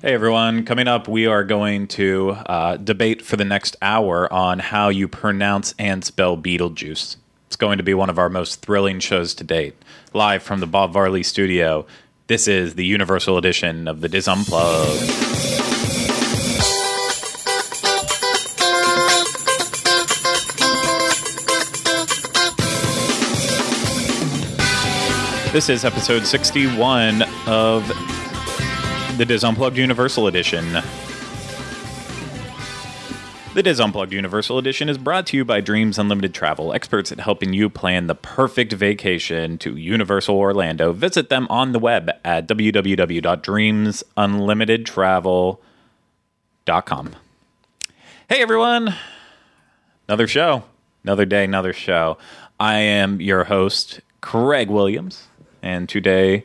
Hey everyone, coming up, we are going to uh, debate for the next hour on how you pronounce and spell Beetlejuice. It's going to be one of our most thrilling shows to date. Live from the Bob Varley studio, this is the Universal Edition of the DIS Unplugged. This is episode 61 of the DIS Unplugged Universal Edition. The DIS Unplugged Universal Edition is brought to you by Dreams Unlimited Travel, experts at helping you plan the perfect vacation to Universal Orlando. Visit them on the web at www.dreamsunlimitedtravel.com. Hey everyone! Another show, another day, another show. I am your host, Craig Williams, and today,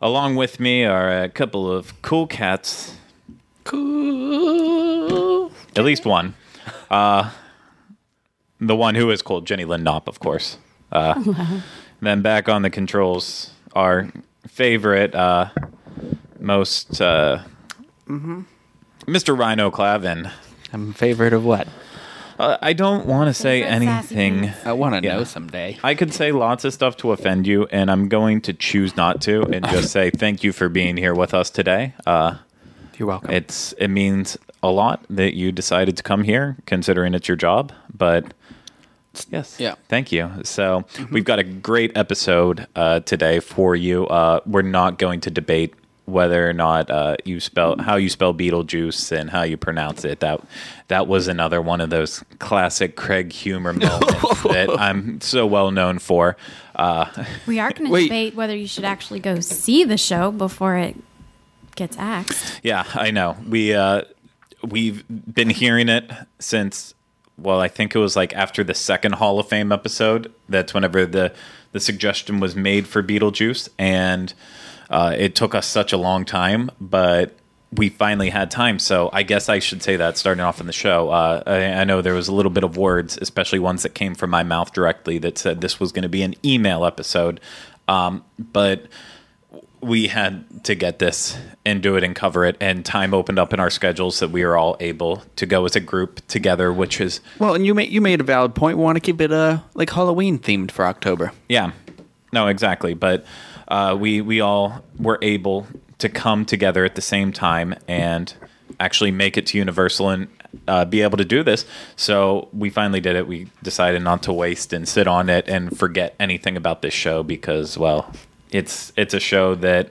along with me, are a couple of cool cats. Cool. At least one. Uh, the one who is called Jenny Lynn Knopp, of course. Uh, Then back on the controls, our favorite, uh, most, uh, Mr. Ryno Clavin. I'm a favorite of what? Uh, I don't want to say anything. I want to Yeah. know someday. I could say lots of stuff to offend you, and I'm going to choose not to, and just say thank you for being here with us today. Uh, You're welcome. it's it means a lot that you decided to come here, considering it's your job. But yes, Yeah. thank you. So we've got a great episode uh, today for you. Uh, we're not going to debate whether or not uh, you spell how you spell Beetlejuice and how you pronounce it. That that was another one of those classic Craig humor moments that I'm so well known for. Uh, We are going to debate whether you should actually go see the show before it gets axed. Yeah, I know. We uh we've been hearing it since well, I think it was like after the second Hall of Fame episode. That's whenever the the suggestion was made for Beetlejuice and uh it took us such a long time, but we finally had time, so I guess I should say that starting off in the show. Uh, I, I know there was a little bit of words, especially ones that came from my mouth directly, that said this was going to be an email episode. Um, but we had to get this and do it and cover it and time opened up in our schedules that we were all able to go as a group together which is well, and you made you made a valid point. We want to keep it uh like Halloween themed for October. yeah no exactly but uh, we we all were able to come together at the same time and actually make it to universal and uh, be able to do this. So we finally did it. We decided not to waste and sit on it and forget anything about this show because well it's it's a show that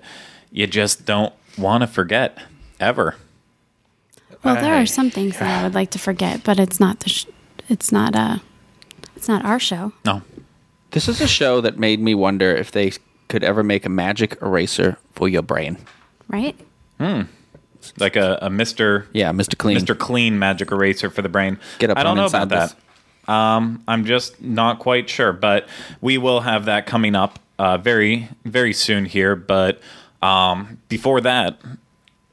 you just don't want to forget ever. Well, there are some things that I would like to forget, but it's not the sh- it's not uh it's not our show, no. This is a show that made me wonder if they could ever make a magic eraser for your brain. right? like a, a Mr. Yeah, Mr. Clean. Mr. Clean magic eraser for the brain. Get up I don't know inside about that. Um, I'm just not quite sure, but we will have that coming up uh, very very soon here. But um, before that,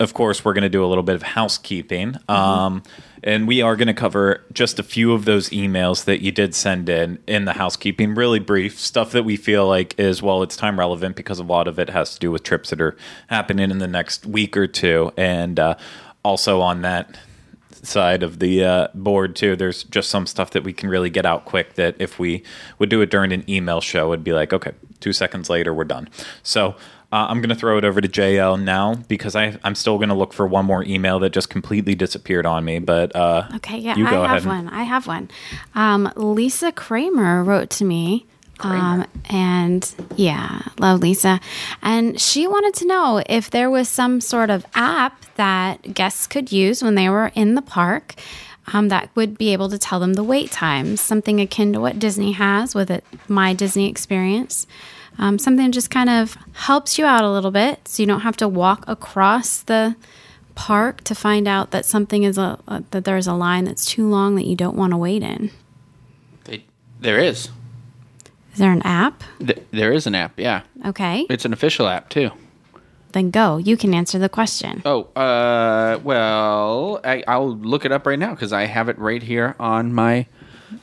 of course, we're going to do a little bit of housekeeping. Um, and we are going to cover just a few of those emails that you did send in in the housekeeping, really brief stuff that we feel like is, well, it's time relevant because a lot of it has to do with trips that are happening in the next week or two. And uh, also on that side of the uh, board too there's just some stuff that we can really get out quick that if we would do it during an email show it'd be like okay two seconds later we're done so uh, i'm going to throw it over to jl now because I, i'm still going to look for one more email that just completely disappeared on me but uh, Okay, yeah, you go I ahead have and- one. I have one. Um, Lisa Kramer wrote to me. Um, and yeah, love Lisa. And she wanted to know if there was some sort of app that guests could use when they were in the park um, that would be able to tell them the wait times, something akin to what Disney has with it, My Disney Experience. Um, something just kind of helps you out a little bit so you don't have to walk across the park to find out that something is a, uh, that there's a line that's too long that you don't want to wait in. They- there is. Is there an app? Th- there is an app. Yeah, Okay, it's an official app too. then go. You can answer the question. Oh, uh, well, I, I'll look it up right now because I have it right here on my.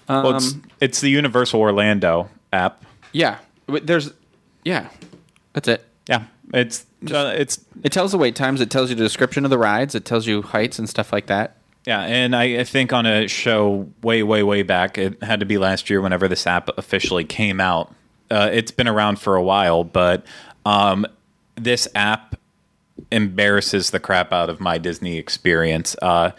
Um, well, it's, it's the universal orlando app yeah, there's, yeah, that's it. yeah It's uh, it's It tells the wait times. It tells you the description of the rides. It tells you heights and stuff like that. Yeah, and I, I think on a show way, way, way back, it had to be last year whenever this app officially came out. Uh, it's been around for a while, but um, this app embarrasses the crap out of my Disney experience. Uh,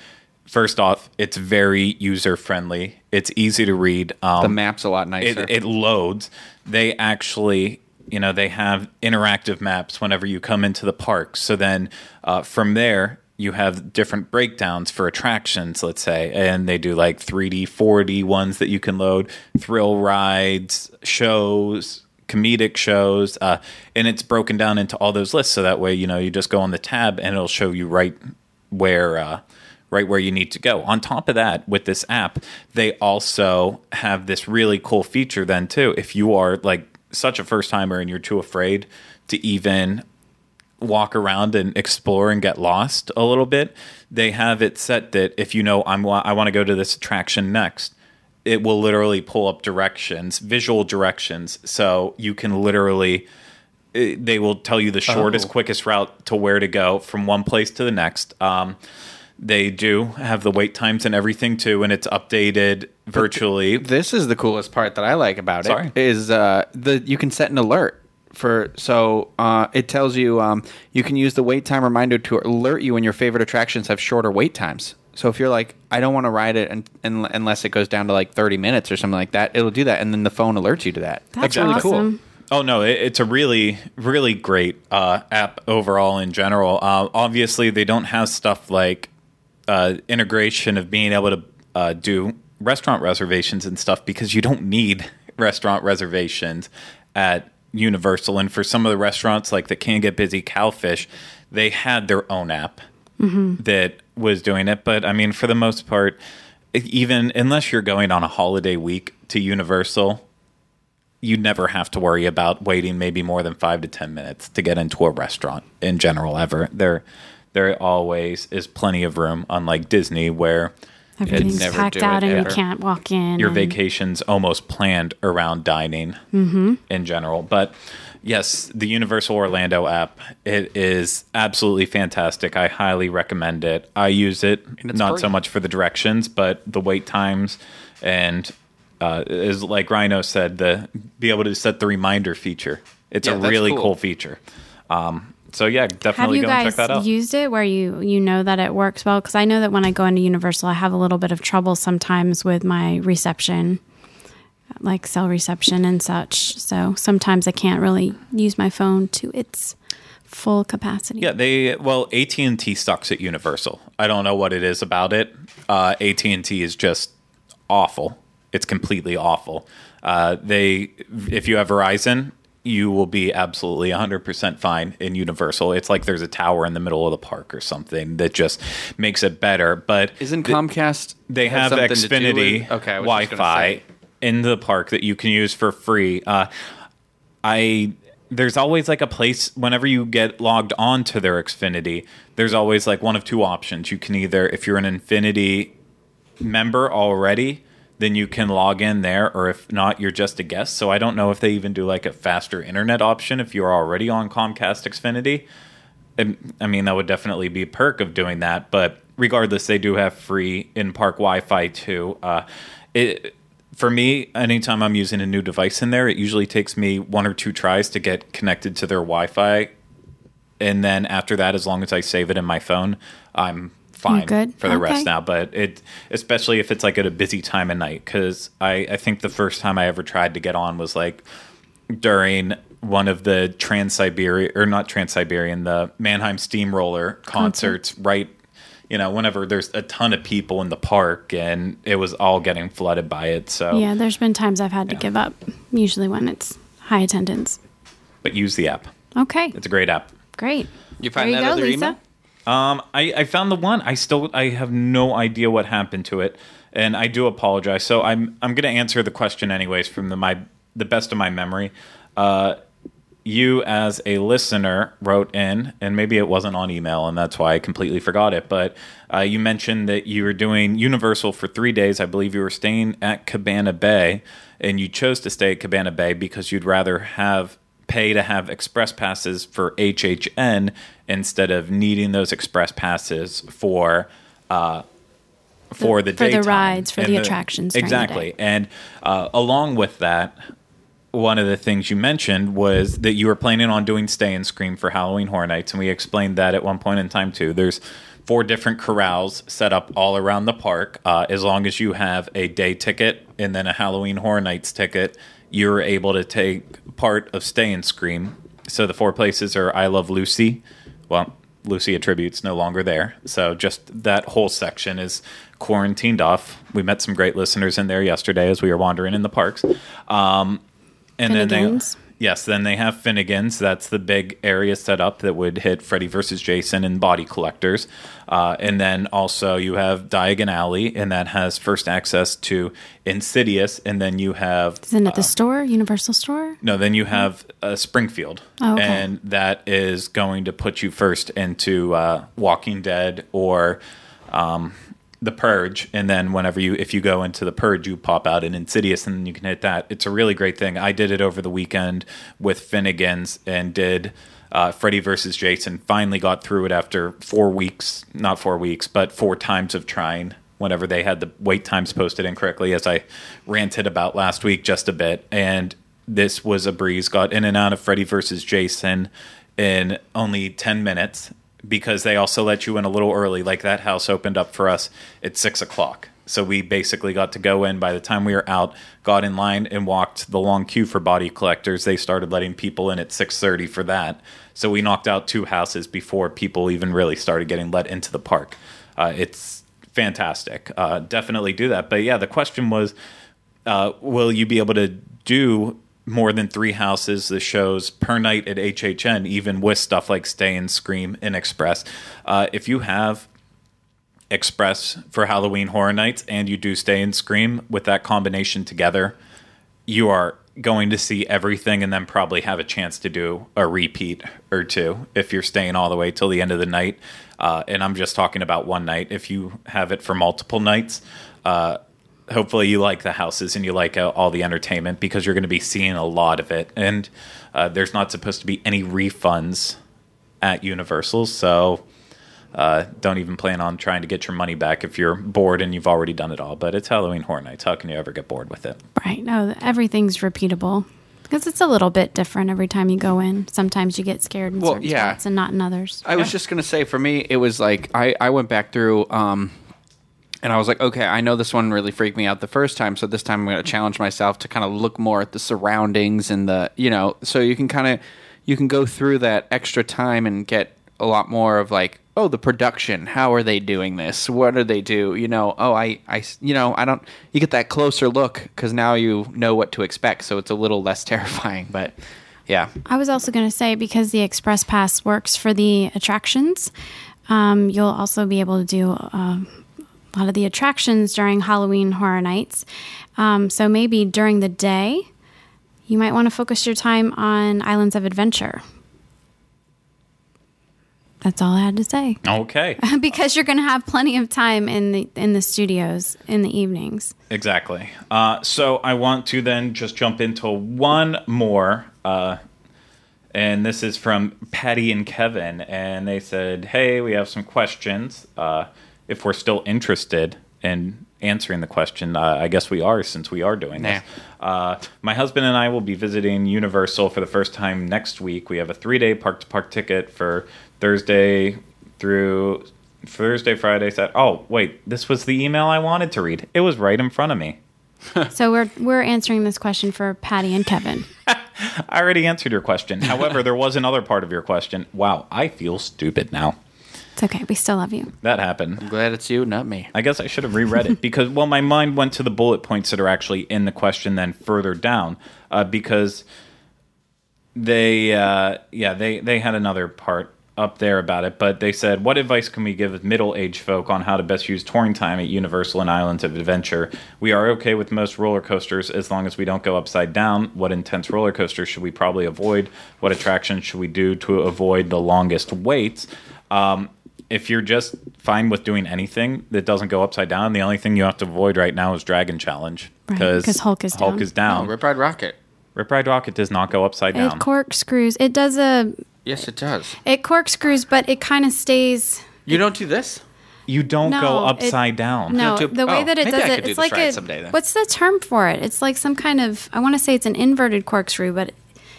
first off, it's very user friendly. It's easy to read. Um, The map's a lot nicer. it, it loads. They actually, you know, they have interactive maps whenever you come into the park. So then uh, from there, you have different breakdowns for attractions, let's say, and they do like 3D, 4D ones that you can load, thrill rides, shows, comedic shows, uh, and it's broken down into all those lists. So that way, you know, you just go on the tab and it'll show you right where. Uh, right where you need to go. On top of that, with this app, they also have this really cool feature then too. If you are like such a first timer and you're too afraid to even walk around and explore and get lost a little bit, they have it set that if you know I'm I want to go to this attraction next, it will literally pull up directions, visual directions, so you can literally eh, they will tell you the shortest, Oh. quickest route to where to go from one place to the next. Um, they do have the wait times and everything too, and it's updated virtually. this is the coolest part that I like about Sorry. it is uh, the you can set an alert for so uh, it tells you um, you can use the wait time reminder to alert you when your favorite attractions have shorter wait times. So if you're like, I don't want to ride it un- un- unless it goes down to like 30 minutes or something like that, it'll do that, and then the phone alerts you to that. That's really cool. Oh no, it, it's a really, really great uh, app overall in general. Uh, obviously, they don't have stuff like uh, integration of being able to uh, do restaurant reservations and stuff because you don't need restaurant reservations at Universal. And for some of the restaurants like the Can Get Busy Cowfish, they had their own app that was doing it. But I mean, for the most part, even unless you're going on a holiday week to Universal, you never have to worry about waiting maybe more than five to ten minutes to get into a restaurant in general ever. There there always is plenty of room, unlike Disney where Everything's never packed out and ever. you can't walk in. your and- vacation's almost planned around dining in general. But yes, the Universal Orlando app, it is absolutely fantastic. I highly recommend it. I use it not free. so much for the directions, but the wait times and uh, is like Ryno said, the be able to set the reminder feature. It's Yeah, a really cool. cool, feature. Um, so yeah, Have definitely you go and check that out. used it where you you know that it works well? Because I know that when I go into Universal, I have a little bit of trouble sometimes with my reception, like cell reception and such. So sometimes I can't really use my phone to its full capacity. Yeah, they well AT and T sucks at Universal. I don't know what it is about it. Uh, AT and T is just awful. It's completely awful. Uh, they, if you have Verizon, you will be absolutely 100% fine in Universal. It's like there's a tower in the middle of the park or something that just makes it better. But Isn't Comcast? they have something to do Xfinity with- okay, I was just gonna Wi-Fi in the park that you can use for free. Uh, I there's always like a place whenever you get logged on to their Xfinity. There's always like one of two options. You can either, if you're an Xfinity member already, then you can log in there, or if not, you're just a guest. So I don't know if they even do like a faster internet option if you're already on Comcast Xfinity. I mean, that would definitely be a perk of doing that. But regardless, they do have free in park Wi Fi too. Uh, it, for me, anytime I'm using a new device in there, it usually takes me one or two tries to get connected to their Wi Fi. And then after that, as long as I save it in my phone, I'm fine good? for the rest now. But it, especially if it's like at a busy time of night, because I, I think the first time I ever tried to get on was like during one of the Trans Siberian or not Trans Siberian, the Mannheim Steamroller concerts, right? You know, whenever there's a ton of people in the park and it was all getting flooded by it. So, Yeah, there's been times I've had to give up, usually when it's high attendance. but use the app. Okay, It's a great app. great. You find there that you go, other Lisa. email? Um, I, I found the one. I still I have no idea what happened to it, and I do apologize. So I'm I'm to answer the question anyways from the my the best of my memory. Uh, you as a listener wrote in, and maybe it wasn't on email, and that's why I completely forgot it. But uh, you mentioned that you were doing Universal for three days. I believe you were staying at Cabana Bay, and you chose to stay at Cabana Bay because you'd rather have pay to have express passes for HHN instead of needing those express passes for uh, for the, for the rides, for And the attractions during the exactly. And uh, along with that, one of the things you mentioned was that you were planning on doing Stay and Scream for Halloween Horror Nights, and we explained that at one point in time too. There's four different corrals set up all around the park. Uh, as long as you have a day ticket and then a Halloween Horror Nights ticket, you're able to take part of Stay and Scream. So the four places are I Love Lucy. Well, Lucy a Tribute's no longer there. So just that whole section is quarantined off. We met some great listeners in there yesterday as we were wandering in the parks. Um, and then Finnegan's? they yes, then they have Finnegan's. That's the big area set up that would hit Freddy versus Jason and Body Collectors. Uh, and then also you have Diagon Alley, and that has first access to Insidious. And then you have Isn't it the store, Universal Store? no, then you have uh, Springfield, Oh, okay. and that is going to put you first into uh, Walking Dead or um, The Purge, and then whenever you, if you go into The Purge, you pop out in Insidious, and you can hit that. It's a really great thing. I did it over the weekend with Finnegan's and did. Uh, Freddy versus Jason finally got through it after four weeks, not four weeks, but four times of trying whenever they had the wait times posted incorrectly, as I ranted about last week just a bit. And this was a breeze. Got in and out of Freddy versus Jason in only 10 minutes because they also let you in a little early. Like that house opened up for us at six o'clock. So we basically got to go in by the time we were out, got in line and walked the long queue for body collectors. They started letting people in at 6:30 for that. So we knocked out two houses before people even really started getting let into the park. Uh, it's fantastic. Uh, definitely do that. But yeah, the question was uh, will you be able to do more than three houses, the shows per night at HHN, even with stuff like Stay and Scream and Express? Uh, if you have Express for Halloween Horror Nights and you do Stay and Scream with that combination together, you are going to see everything and then probably have a chance to do a repeat or two if you're staying all the way till the end of the night. Uh, and I'm just talking about one night. If you have it for multiple nights, uh, hopefully you like the houses and you like uh, all the entertainment because you're going to be seeing a lot of it. And uh, there's not supposed to be any refunds at Universal, so uh, don't even plan on trying to get your money back if you're bored and you've already done it all. But it's Halloween Horror Nights. How can you ever get bored with it? Right. No, everything's repeatable because it's a little bit different every time you go in. Sometimes you get scared in Well, certain yeah. spots and not in others. I was just gonna say for me, it was like I I went back through um, and I was like, okay, I know this one really freaked me out the first time, so this time I'm gonna challenge myself to kind of look more at the surroundings and the you know, so you can kind of you can go through that extra time and get a lot more of like. Oh, the production. How are they doing this? What do they do? You know, oh, I, I, you know, I don't. You get that closer look because now you know what to expect, so it's a little less terrifying. But yeah, I was also going to say because the Express Pass works for the attractions, um, you'll also be able to do um, a lot of the attractions during Halloween Horror Nights. Um, so maybe during the day, you might want to focus your time on Islands of Adventure. That's all I had to say. Okay. because you're going to have plenty of time in the in the studios in the evenings. Exactly. Uh, so I want to then just jump into one more, uh, and this is from Patty and Kevin, and they said, "Hey, we have some questions. Uh, if we're still interested in answering the question, uh, I guess we are, since we are doing this." Uh, my husband and I will be visiting Universal for the first time next week. We have a three-day park-to-park ticket for Thursday through Thursday, Friday, Saturday. Oh, wait, this was the email I wanted to read. It was right in front of me. so we're we're answering this question for Patty and Kevin. I already answered your question. However, there was another part of your question. Wow, I feel stupid now. It's okay. We still love you. That happened. I'm glad it's you, not me. I guess I should have reread it because, well, my mind went to the bullet points that are actually in the question, then further down, uh, because they, uh, yeah, they they had another part up there about it, but they said, "What advice can we give middle-aged folk on how to best use touring time at Universal and Islands of Adventure? We are okay with most roller coasters as long as we don't go upside down. What intense roller coasters should we probably avoid? What attractions should we do to avoid the longest waits?" Um, if you're just fine with doing anything that doesn't go upside down, the only thing you have to avoid right now is Dragon Challenge Right, 'cause Hulk is Hulk down. is down. Oh, Rip Ride Rockit. Rip Ride Rockit does not go upside It down. corkscrews. It does a. Yes, it does. It corkscrews, but it kind of stays. You don't do this? you don't No, go it- upside down. No, to- the way oh, that it does it, could do it's this like ride a. someday. What's the term for it? It's like some kind of. I want to say it's an inverted corkscrew, but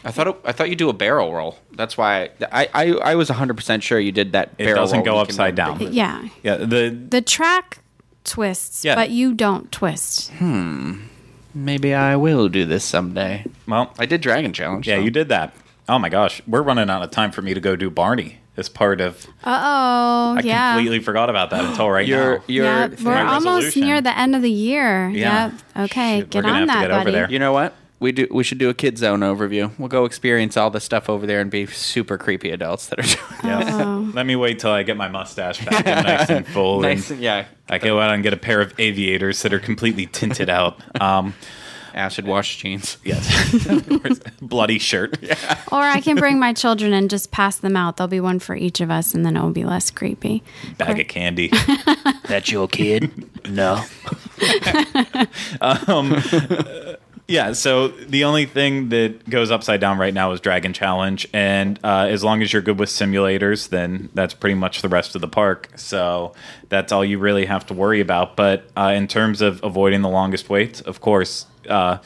I thought it, I thought you do a barrel roll. That's why I I, I was 100% sure you did that It barrel doesn't roll go you can upside do. down. yeah, Yeah, the the track twists, Yeah. but you don't twist. Hmm. Maybe I will do this someday. well, I did Dragon Challenge. yeah, so- you did that. Oh my gosh, we're running out of time for me to go do Barney as part of. Uh oh, I yeah. completely forgot about that until right You're now. you're yeah, we're my almost resolution. near the end of the year. Yeah. Yep. Okay, Shoot, get we're gonna on have to that, get over buddy. there. You know what? We do. We should do a kid zone overview. We'll go experience all the stuff over there and be super creepy adults that are doing. Yes. Oh. Let me wait till I get my mustache back and nice and full. nice. and Yeah. I can go out and get a pair of aviators that are completely tinted out. Um, Acid wash jeans. yes, bloody shirt. Yeah. Or I can bring my children and just pass them out. There'll be one for each of us, and then it will be less creepy. Bag of candy. That's your kid? No. Yeah, so the only thing that goes upside down right now is Dragon Challenge, and uh, as long as you're good with simulators, then that's pretty much the rest of the park. So that's all you really have to worry about. But uh, in terms of avoiding the longest waits, of course, uh,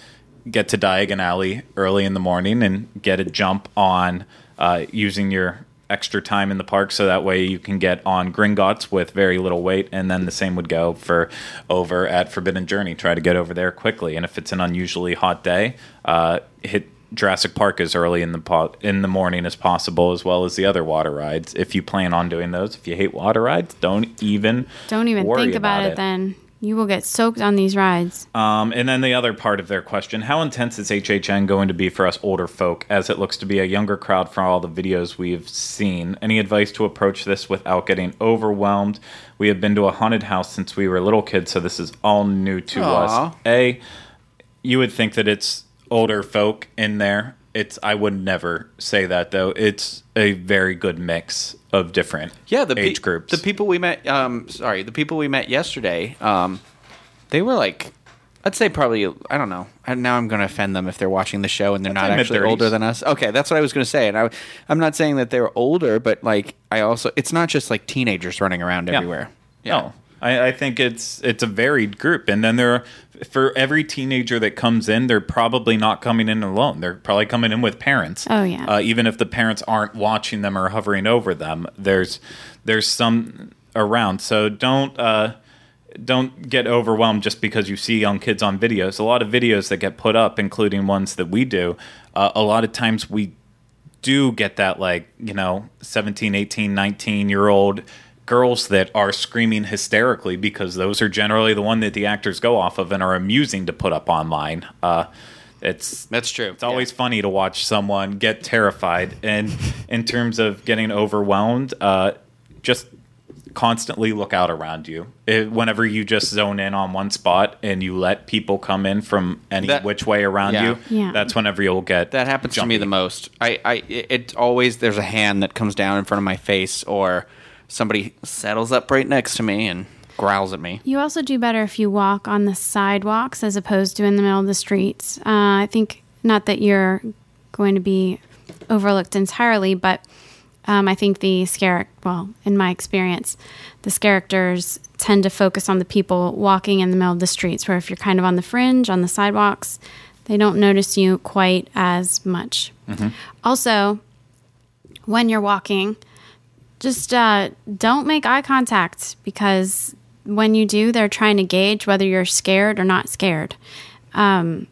get to Diagon Alley early in the morning and get a jump on uh, using your extra time in the park so that way you can get on Gringotts with very little wait and then the same would go for over at Forbidden Journey. Try to get over there quickly and if it's an unusually hot day uh, hit Jurassic Park as early in the po- in the morning as possible as well as the other water rides if you plan on doing those. If you hate water rides don't even Don't even think about, it, then. You will get soaked on these rides. um, and then the other part of their question: How intense is HHN going to be for us older folk, as it looks to be a younger crowd from all the videos we've seen? Any advice to approach this without getting overwhelmed? We have been to a haunted house since we were little kids, so this is all new to Aw. us. A, you would think that it's older folk in there. It's I would never say that though. It's a very good mix of different Yeah, the pe- age groups. The people we met. Um, sorry, the people we met yesterday. Um, they were like, I'd say probably. I don't know. And now I'm going to offend them if they're watching the show and they're not actually older than us. Okay, that's what I was going to say. And I, I'm not saying that they're older, but like I also, it's not just like teenagers running around Yeah. everywhere. No, I, I think it's it's a varied group, and then there are for every teenager that comes in, they're probably not coming in alone. They're probably coming in with parents. Oh, yeah. Uh, even if the parents aren't watching them or hovering over them, there's there's some around. So don't. Uh, don't get overwhelmed just because you see young kids on videos. A lot of videos that get put up, including ones that we do, uh, a lot of times we do get that like you know 17 18 19 year old girls that are screaming hysterically because those are generally the one that the actors go off of and are amusing to put up online uh, it's That's true. it's always funny to watch someone get terrified and in terms of getting overwhelmed uh, just constantly look out around you it, whenever you just zone in on one spot and you let people come in from any That- which way around Yeah. you Yeah. that's whenever you'll get That happens to me the most. I, I, it always there's a hand that comes down in front of my face, or somebody settles up right next to me and growls at me. You also do better if you walk on the sidewalks as opposed to in the middle of the streets. Uh, I think not that you're going to be overlooked entirely, but um, I think the scare, well, in my experience, the characters tend to focus on the people walking in the middle of the streets, where if you're kind of on the fringe, on the sidewalks, they don't notice you quite as much. Also, when you're walking, just uh, don't make eye contact because when you do, they're trying to gauge whether you're scared or not scared. Um,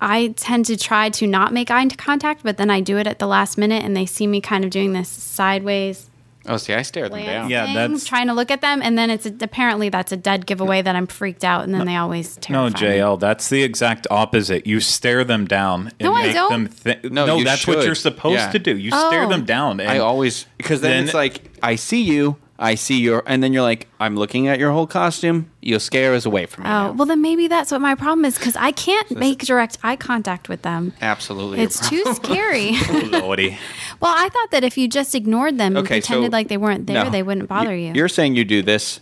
I tend to try to not make eye contact, but then I do it at the last minute and they see me kind of doing this sideways Oh, see, I stare them down. Yeah, that's- trying to look at them, and then it's apparently that's a dead giveaway that I'm freaked out, and then they always No, terrify me. JL, that's the exact opposite. You stare them down and No, I make don't. them think. No, No, you that's what you're supposed Yeah. to do. You stare Oh. them down. And I always because then, then- it's like I see you, I see your, and then you're like, I'm looking at your whole costume. You'll scare us away from me. Oh now. well, then maybe that's what my problem is because I can't make direct eye contact with them. absolutely. It's too scary. Lordy. well, I thought that if you just ignored them and Okay, pretended so- like they weren't there, No. they wouldn't bother you. You're saying you do this.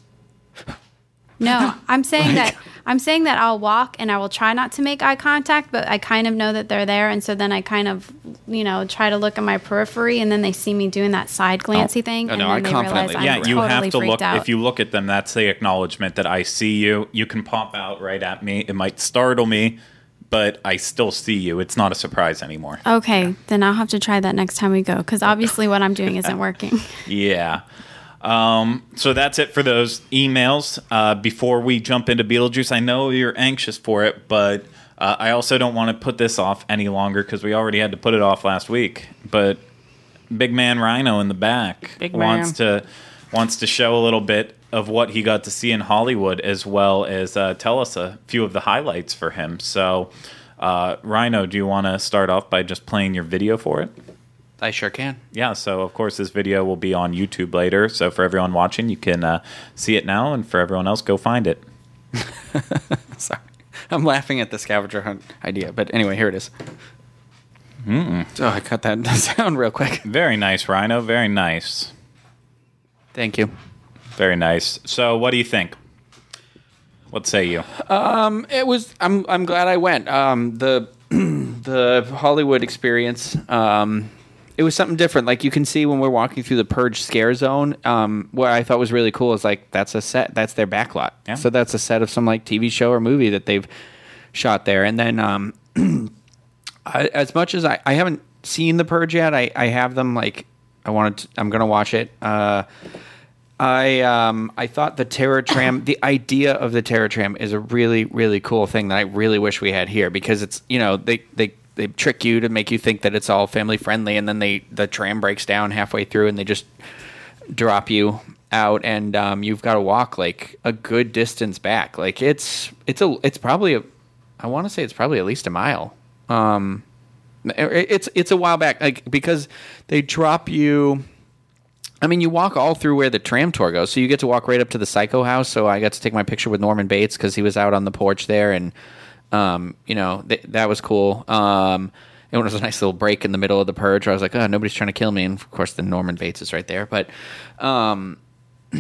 No, I'm saying that I'm saying that I'll walk and I will try not to make eye contact, but I kind of know that they're there, and so then I kind of, you know, try to look at my periphery, and then they see me doing that side oh, glancy thing, Oh, and no, then I they confidently- realize I'm yeah, you totally have to look. out. If you look at them, that's the acknowledgement that I see you. You can pop out right at me. It might startle me, but I still see you. It's not a surprise anymore. okay, then I'll have to try that next time we go, because obviously what I'm doing isn't working. Yeah. Um, so that's it for those emails. Uh, before we jump into Beetlejuice, I know you're anxious for it, but uh, I also don't want to put this off any longer because we already had to put it off last week. But Big Man Ryno in the back Big wants man. to wants to show a little bit of what he got to see in Hollywood, as well as uh, tell us a few of the highlights for him. So, uh, Ryno, do you want to start off by just playing your video for it? I sure can. yeah, so of course this video will be on YouTube later. So for everyone watching, you can uh, see it now, and for everyone else, go find it. Sorry. I'm laughing at the scavenger hunt idea, but anyway, here it is. So I cut that sound real quick. Very nice, Ryno. Very nice. Thank you. Very nice. So what do you think? What say you? Um, It was. I'm. I'm glad I went. Um, the the Hollywood experience. Um, it was something different. Like you can see when we're walking through the Purge scare zone. Um, what I thought was really cool is like that's a set. That's their backlot. Yeah. So that's a set of some like TV show or movie that they've shot there. And then um, I, as much as I, I haven't seen the Purge yet, I, I have them like I wanted. To, I'm gonna watch it. Uh, I um I thought the Terror Tram, the idea of the Terror Tram is a really really cool thing that I really wish we had here because it's you know they they they trick you to make you think that it's all family friendly and then they the tram breaks down halfway through and they just drop you out and um, you've got to walk like a good distance back. Like it's it's a it's probably a I want to say it's probably at least a mile. Um it's it's a while back like because they drop you I mean, you walk all through where the tram tour goes, so you get to walk right up to the Psycho House. So I got to take my picture with Norman Bates because he was out on the porch there, and um, you know th- that was cool. Um, it was a nice little break in the middle of the purge. Where I was like, oh, nobody's trying to kill me, and of course, the Norman Bates is right there. But um,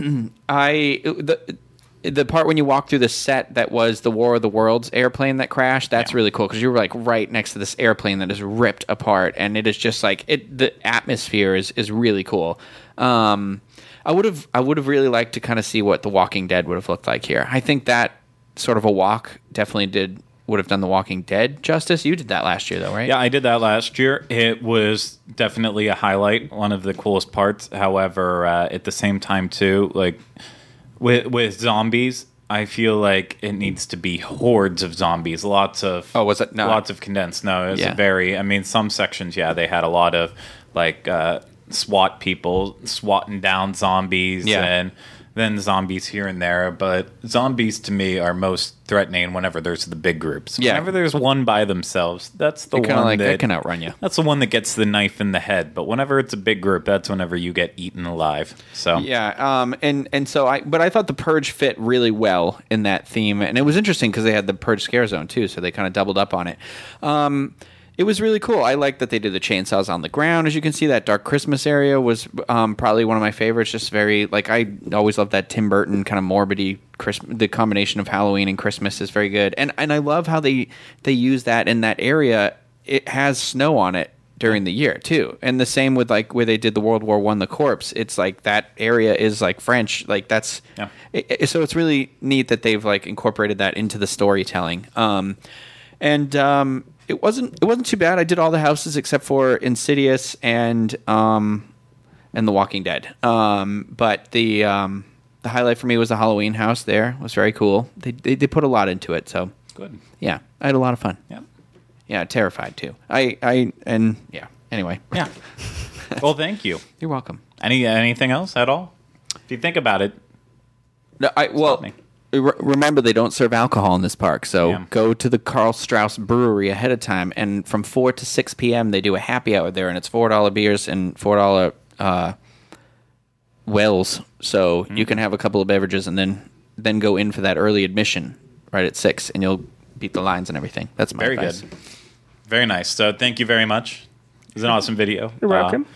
I the the part when you walk through the set that was the War of the Worlds airplane that crashed. That's Yeah. really cool because you were like right next to this airplane that is ripped apart, and it is just like it. The atmosphere is is really cool. Um, I would have I would have really liked to kind of see what The Walking Dead would have looked like here. I think that sort of a walk definitely did would have done The Walking Dead justice. You did that last year though, right? Yeah, I did that last year. It was definitely a highlight, one of the coolest parts. However, uh, at the same time, too, like with with zombies, I feel like it needs to be hordes of zombies. Lots of Oh, was it not? lots of condensed? No, it was Yeah. very. I mean, some sections, yeah, they had a lot of like uh, SWAT people swatting down zombies Yeah. and then zombies here and there. But zombies to me are most threatening whenever there's the big groups. Yeah. Whenever there's one by themselves, that's the They're kind one of like that that can outrun you. that's the one that gets the knife in the head. But whenever it's a big group, that's whenever you get eaten alive. So Yeah, um, and and so I, but I thought the Purge fit really well in that theme, and it was interesting because they had the Purge scare zone too, so they kind of doubled up on it. Um, it was really cool. I like that they did the chainsaws on the ground. As you can see, that Dark Christmas area was um, probably one of my favorites. Just very like I always love that Tim Burton kind of morbidy Christmas. The combination of Halloween and Christmas is very good, and and I love how they they use that in that area. It has snow on it during the year too and the same with like where they did the world war one the corpse it's like that area is like french like that's Yeah. it- it- so it's really neat that they've like incorporated that into the storytelling um and um it wasn't it wasn't too bad. I did all the houses except for insidious and um and the walking dead. Um but the um the highlight for me was the halloween house there. It was very cool. They, they, they put a lot into it so. Good. yeah i had a lot of fun. Yeah. yeah terrified too. I i and yeah anyway. Yeah. well, thank you. you're welcome. Any anything else at all? If you think about it, No, I, well, remember they don't serve alcohol in this park, so Yeah. go to the Karl Strauss Brewery ahead of time. And from four to six p.m., they do a happy hour there, and it's four dollar beers and four dollar uh, wells. So Mm-hmm. you can have a couple of beverages and then then go in for that early admission right at six, and you'll beat the lines and everything. That's my very advice. good. Very nice. So thank you very much. It was an awesome video. You're welcome. Uh,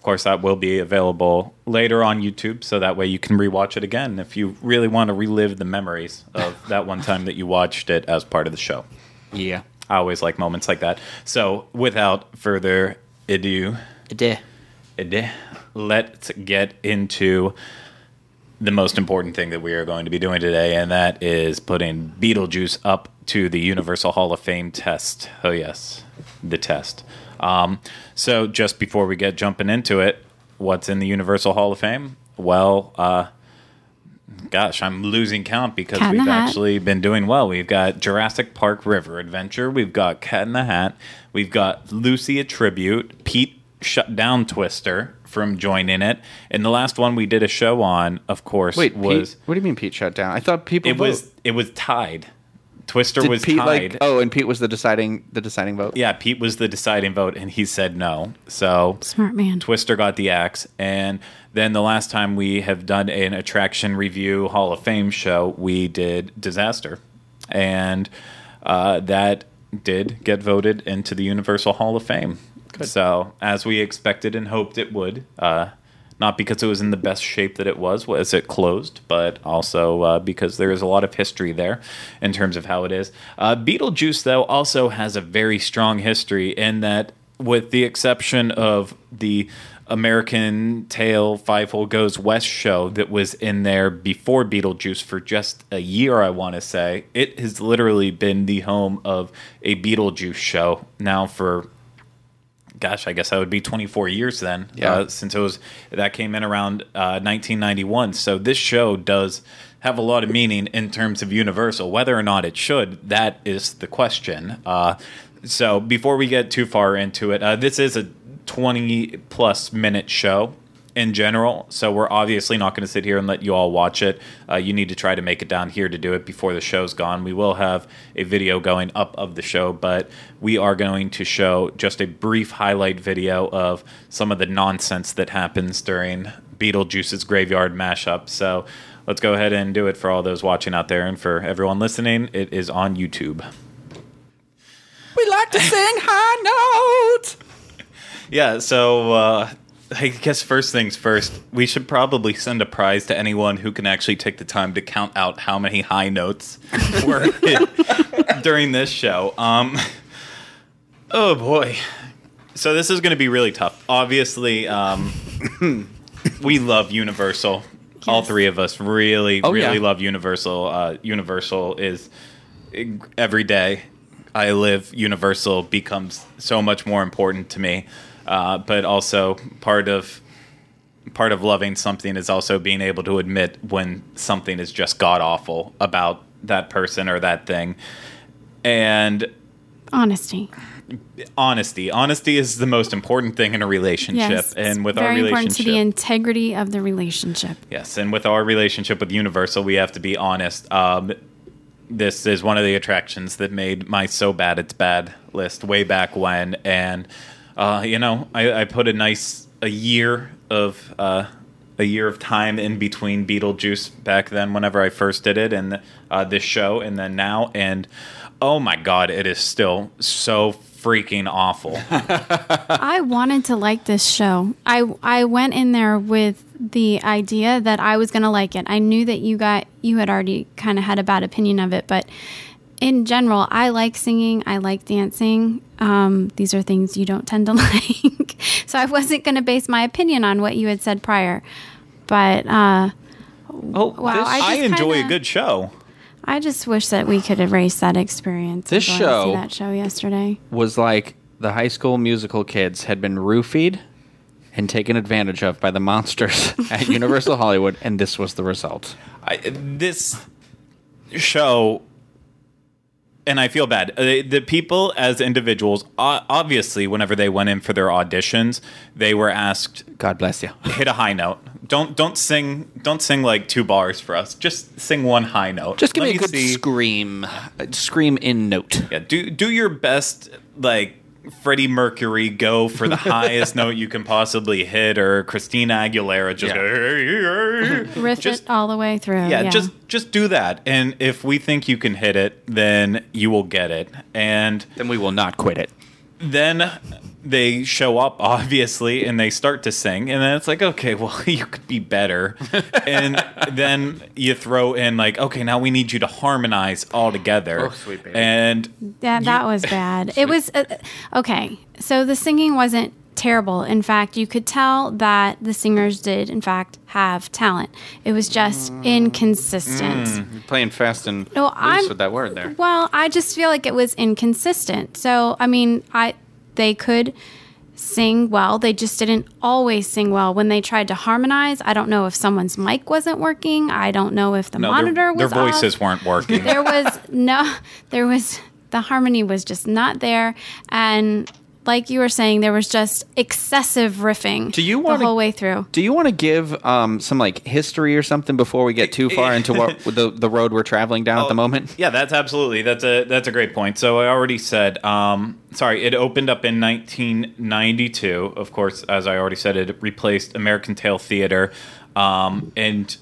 Of course, that will be available later on YouTube, so that way you can rewatch it again if you really want to relive the memories of that one time that you watched it as part of the show. Yeah. I always like moments like that. So, without further ado, Duh. ado let's get into the most important thing that we are going to be doing today, and that is putting Beetlejuice up to the Universal Hall of Fame test. Oh, yes, the test. Um, so, just before we get jumping into it, what's in the Universal Hall of Fame? Well, uh, gosh, I'm losing count because Cat we've the Hat. actually been doing well. We've got Jurassic Park River Adventure, we've got Cat in the Hat, we've got Lucy a Tribute, Pete shut down Twister from joining it, and the last one we did a show on, of course, Wait, was Pete, what do you mean Pete shut down? I thought people it was it was tied. Twister Did was Pete tied. like oh, and Pete was the deciding the deciding vote. yeah, Pete was the deciding vote, and he said no. So Smart man. Twister got the axe, and then the last time we have done an attraction review Hall of Fame show, we did Disaster, and uh, that did get voted into the Universal Hall of Fame. So as we expected and hoped it would, uh, not because it was in the best shape that it was as it closed, but also uh, because there is a lot of history there in terms of how it is. Uh, Beetlejuice, though, also has a very strong history in that, with the exception of the American Tail Fievel Goes West show that was in there before Beetlejuice for just a year, I want to say, it has literally been the home of a Beetlejuice show now for gosh, I guess that would be 24 years then, Yeah. uh, since it was that came in around uh, 1991. So this show does have a lot of meaning in terms of Universal. Whether or not it should, that is the question. Uh, so before we get too far into it, uh, this is a 20 plus minute show in general. So we're obviously not going to sit here and let you all watch it. Uh, you need to try to make it down here to do it before the show's gone. We will have a video going up of the show, but we are going to show just a brief highlight video of some of the nonsense that happens during Beetlejuice's graveyard mashup. So let's go ahead and do it for all those watching out there, and for everyone listening, it is on YouTube. We like to sing high notes. Yeah, so uh, I guess first things first, we should probably send a prize to anyone who can actually take the time to count out how many high notes were during this show. Um, oh boy. So this is going to be really tough. Obviously, um, we love Universal. All three of us really, Oh, really yeah. love Universal. Uh, Universal is every day I live, Universal becomes so much more important to me. Uh, but also part of part of loving something is also being able to admit when something is just god awful about that person or that thing. And Honesty. honesty, honesty is the most important thing in a relationship. Yes. and with our relationship, to the integrity of the relationship. Yes, and with our relationship with Universal, we have to be honest. Um, this is one of the attractions that made my so bad it's bad list way back when, and uh, you know, I, I put a nice a year of uh, a year of time in between Beetlejuice back then, whenever I first did it, and uh, this show, and then now, and oh my god, it is still so freaking awful. I wanted to like this show. I I went in there with the idea that I was going to like it. I knew that you got you had already kind of had a bad opinion of it, but in general, I like singing. I like dancing. Um, these are things you don't tend to like, so I wasn't going to base my opinion on what you had said prior. But uh, Oh, Wow, this- I I, enjoy a kinda- good show. I just wish that we could erase that experience. This show- see that show yesterday. Was like the high school musical kids had been roofied and taken advantage of by the monsters at Universal Hollywood, and this was the result. I, this show and I feel bad. Uh, the people as individuals, obviously, whenever they went in for their auditions, they were asked God bless you. hit a high note. Don't don't sing don't sing like two bars for us. Just sing one high note. Just give Let me a good see- scream, uh, scream in note. Yeah, do do your best, like Freddie Mercury, go for the highest note you can possibly hit, or Christina Aguilera, just Yeah. go. "Hey, hey, hey." Riff Just- it all the way through. yeah, just just do that, and if we think you can hit it, then you will get it. And Then we will not quit it. Then they show up obviously and they start to sing and then it's like okay well you could be better and then you throw in like okay now we need you to harmonize all together Oh, sweet baby. and Yeah, that was bad. It was uh, okay. So the singing wasn't terrible. In fact, you could tell that the singers did, in fact, have talent. It was just mm. inconsistent. Mm, you're playing fast and No, loose I'm- with that word there. Well, I just feel like it was inconsistent. So, I mean, I they could sing well. They just didn't always sing well. When they tried to harmonize, I don't know if someone's mic wasn't working. I don't know if the no, monitor their, was their off. voices weren't working there was no there was the harmony was just not there and like you were saying there was just excessive riffing Do you the wanna- whole way through Do you want to give um, some like history or something before we get too far into what the the road we're traveling down at the moment? Yeah, that's absolutely that's a that's a great point. So I already said, um, sorry, it opened up in 1992. Of course, as I already said, it replaced American Tail Theater, um, and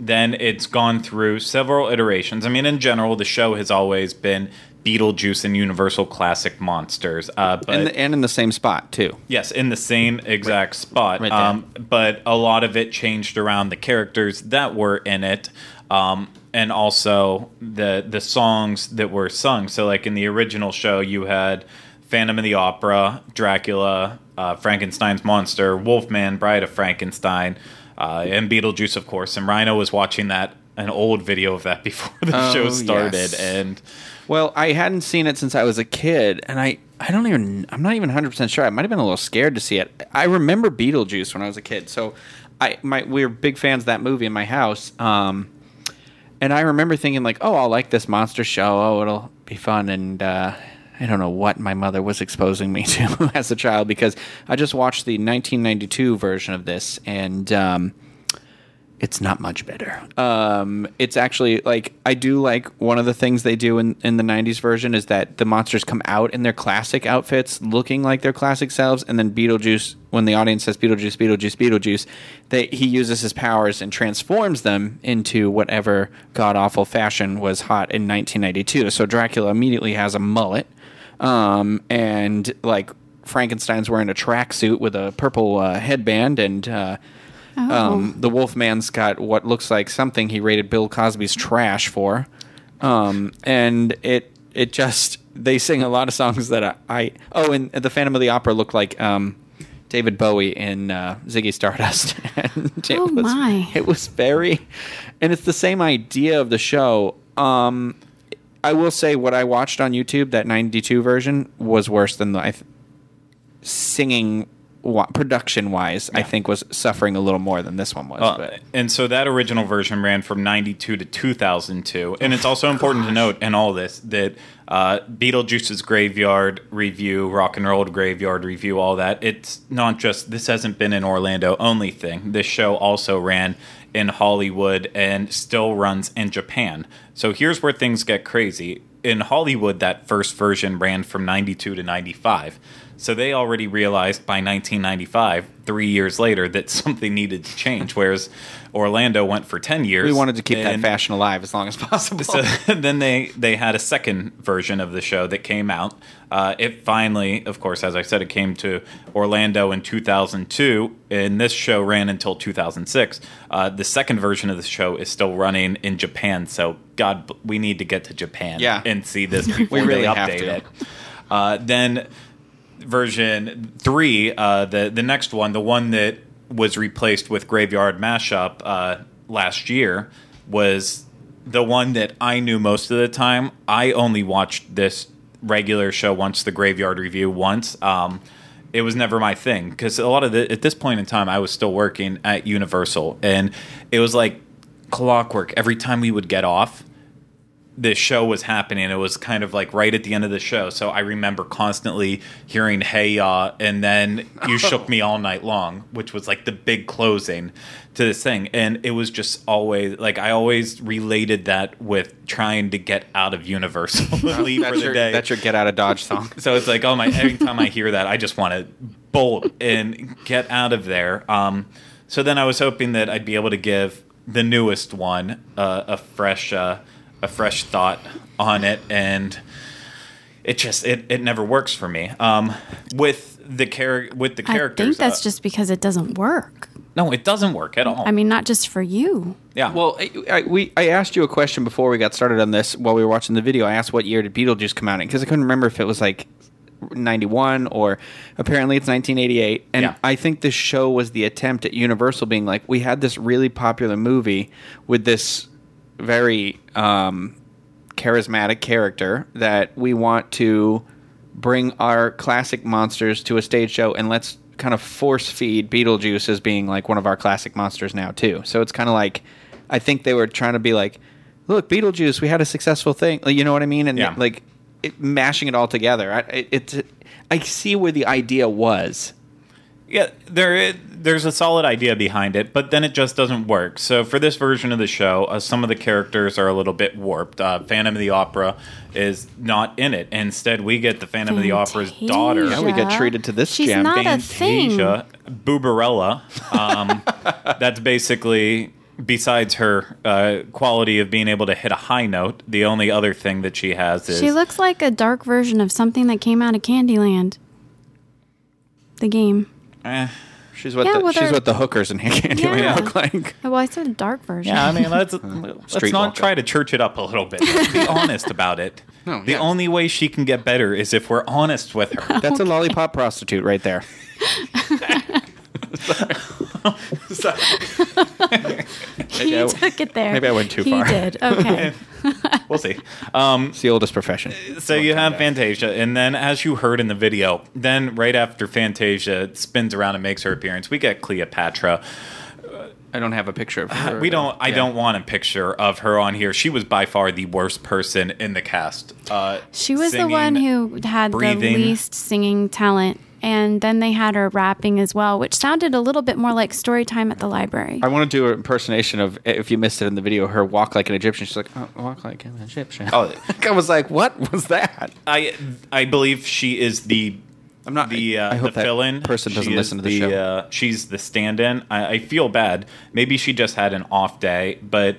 then it's gone through several iterations. I mean, in general, the show has always been Beetlejuice and Universal Classic Monsters, uh, but And, and in the same spot too. Yes, in the same exact spot. Right um, but a lot of it changed around the characters that were in it, um, and also the the songs that were sung. So, like in the original show, you had Phantom of the Opera, Dracula, uh, Frankenstein's monster, Wolfman, Bride of Frankenstein, uh, and Beetlejuice, of course. And Ryno was watching that an old video of that before the Oh, show started, yes. and Well, I hadn't seen it since I was a kid, and I I don't even I'm not even 100 percent sure. I might have been a little scared to see it. I remember Beetlejuice when I was a kid, so I my we were big fans of that movie in my house. Um, and I remember thinking like, oh, I'll like this monster show. Oh, it'll be fun. And uh, I don't know what my mother was exposing me to as a child because I just watched the 1992 version of this, and um, it's not much better. Um, it's actually like I do like one of the things they do in, in the '90s version is that the monsters come out in their classic outfits, looking like their classic selves, and then Beetlejuice, when the audience says Beetlejuice, Beetlejuice, Beetlejuice, they, he uses his powers and transforms them into whatever god awful fashion was hot in 1992. So Dracula immediately has a mullet, um, and like Frankenstein's wearing a tracksuit with a purple uh, headband and. Uh, um, the Wolfman's got what looks like something he rated Bill Cosby's trash for, um, and it it just they sing a lot of songs that I, I oh and the Phantom of the Opera looked like um, David Bowie in uh, Ziggy Stardust. and it Oh, was, my. It was very, and it's the same idea of the show. Um, I will say what I watched on YouTube that '92 version was worse than the I th- singing. Production wise, I think was suffering a little more than this one was. Uh, but and so that original version ran from 92 to 2002. And it's also important to note in all this that uh, Beetlejuice's Graveyard Revue, Rock and Roll Graveyard Revue, all that, it's not just, this hasn't been an Orlando only thing. This show also ran in Hollywood and still runs in Japan. So here's where things get crazy. In Hollywood, that first version ran from 92 to 95. So they already realized by 1995, three years later, that something needed to change. Whereas Orlando went for 10 years. we wanted to keep that fashion alive as long as possible. So then they they had a second version of the show that came out. Uh, it finally, of course, as I said, it came to Orlando in 2002, and this show ran until 2006. Uh, the second version of the show is still running in Japan. So God, we need to get to Japan Yeah. and see this before really they have update to. it. Uh, then version three, uh, the the next one, the one that was replaced with Graveyard Mashup uh, last year, was the one that I knew most of the time. I only watched this regular show once, the Graveyard Revue once. Um, it was never my thing because a lot of the at this point in time, I was still working at Universal, and it was like clockwork. Every time we would get off, this show was happening. It was kind of like right at the end of the show. So I remember constantly hearing "Hey Ya" and then "You Shook Me All Night Long," which was like the big closing to this thing. And it was just always like I always related that with trying to get out of Universal and leave for that's the your day. that's your get out of dodge song. So it's like, oh my! Every time I hear that, I just want to bolt and get out of there. Um, so then I was hoping that I'd be able to give the newest one uh, a fresh, uh, a fresh thought on it, and it just it, it never works for me. Um, with the char- with the characters I think that's uh, just because it doesn't work. no, it doesn't work at all. I mean, not just for you. yeah, Well, I, I, we I asked you a question before we got started on this while we were watching the video. I asked what year did Beetlejuice come out in because I couldn't remember if it was like 91 or apparently it's 1988 and Yeah. i think this show was the attempt at universal being like we had this really popular movie with this very um, charismatic character that we want to bring our classic monsters to a stage show and let's kind of force feed beetlejuice as being like one of our classic monsters now too so it's kind of like i think they were trying to be like look beetlejuice we had a successful thing Like, you know what i mean and Yeah. like it, mashing it all together. I, it, it's I see where the idea was. Yeah, there there's a solid idea behind it, but then it just doesn't work. So for this version of the show, uh, some of the characters are a little bit warped. Uh, Phantom of the Opera is not in it. Instead, we get the Phantom of the Opera's daughter, Yeah, we get treated to this She's gem. not a thing. Fantasia Booberella. Um, that's basically besides her uh, quality of being able to hit a high note. The only other thing that she has is She looks like a dark version of something that came out of Candyland. The game. Eh. She's what Yeah, the, well, she's they're- what the hookers in Candyland Yeah. look like. Oh, Well, I said a dark version. Yeah, I mean, let's let's not walker. try to church it up a little bit. Let's be honest about it. No, the yeah. only way she can get better is if we're honest with her. That's a lollipop prostitute right there. He I- took it there. maybe I went too he far. did. Okay. We'll see. Um, It's the oldest profession. so you have Fantasia, and then as you heard in the video, then right after Fantasia spins around and makes her appearance, we get Cleopatra. I don't have a picture of her. We don't. I Yeah. don't want a picture of her on here. She was by far the worst person in the cast. Uh, She was the one who had breathing. the least singing talent. And then they had her rapping as well, which sounded a little bit more like story time at the library. I want to do an impersonation of if you missed it in the video. Her walk like an Egyptian. She's like, oh, walk like an Egyptian. Oh. I was like, what was that? I I believe she is the I'm not. the uh, I hope the that fill-in person doesn't She listen to the, show. Uh, she's the stand-in. I, I feel bad. Maybe she just had an off day, but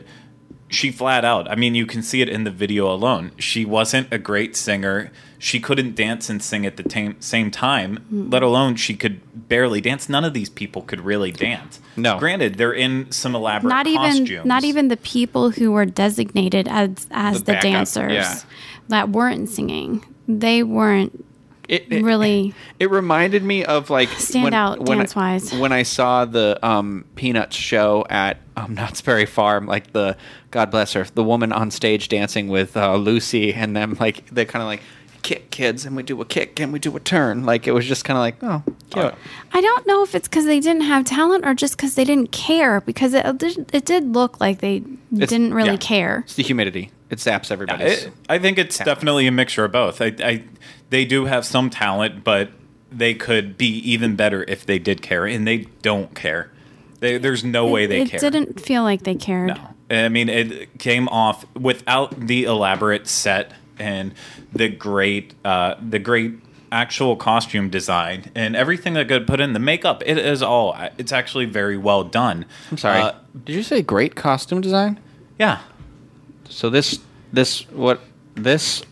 she flat out. I mean, you can see it in the video alone. She wasn't a great singer. She couldn't dance and sing at the tam- same time. Hmm. Let alone she could barely dance. None of these people could really dance. No. Granted, they're in some elaborate not even not even the people who were designated as as The the, dancers yeah. that weren't singing. They weren't It- it- really It reminded me of like Stand out when I- dance-wise. when I saw the um, Peanuts show at um, Knott's Berry Farm, like the God bless her, the woman on stage dancing with uh, Lucy, and them like they're kind of like kick kids, and we do a kick and we do a turn. Like it was just kind of like oh, cute. I don't know if it's because they didn't have talent or just because they didn't care. Because it did, it did look like they didn't really yeah. care. It's the humidity. It zaps everybody. It- I think it's definitely a mixture of both. I, I, they do have some talent, but they could be even better if they did care, and they don't care. They, there's no way they it care. didn't feel like they cared. No, I mean it came off without the elaborate set and the great, uh, the great actual costume design and everything that got put in the makeup. It is all. It's actually very well done. I'm sorry. Uh, Did you say great costume design? yeah. So this this what this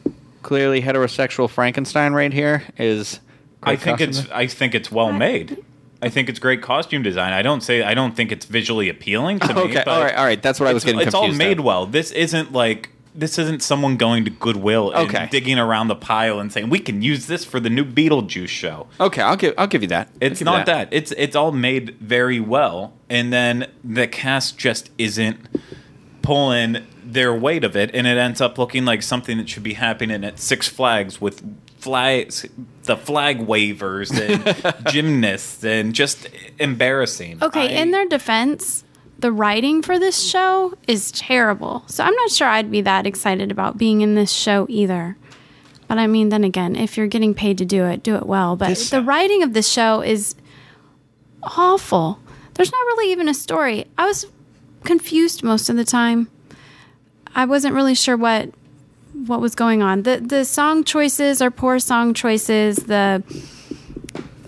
clearly heterosexual Frankenstein right here is. I think costume it's design? I think it's well made. I think it's great costume design. I don't say I don't think it's visually appealing to me. Okay, but all right, all right. That's what I was it's- getting It's all made of. well. This isn't like this isn't someone going to Goodwill and Okay. digging around the pile and saying we can use this for the new Beetlejuice show. Okay, I'll give I'll give you that. It's give you not that. It's it's all made very well, and then the cast just isn't pulling their weight of it, and it ends up looking like something that should be happening at Six Flags with flags, the flag wavers and gymnasts, and just embarrassing. Okay, I- in their defense, the writing for this show is terrible. So I'm not sure I'd be that excited about being in this show either. But I mean, then again, if you're getting paid to do it, do it well. But This- the writing of this show is awful. There's not really even a story. I was confused most of the time. I wasn't really sure what what was going on. The the song choices are poor song choices. The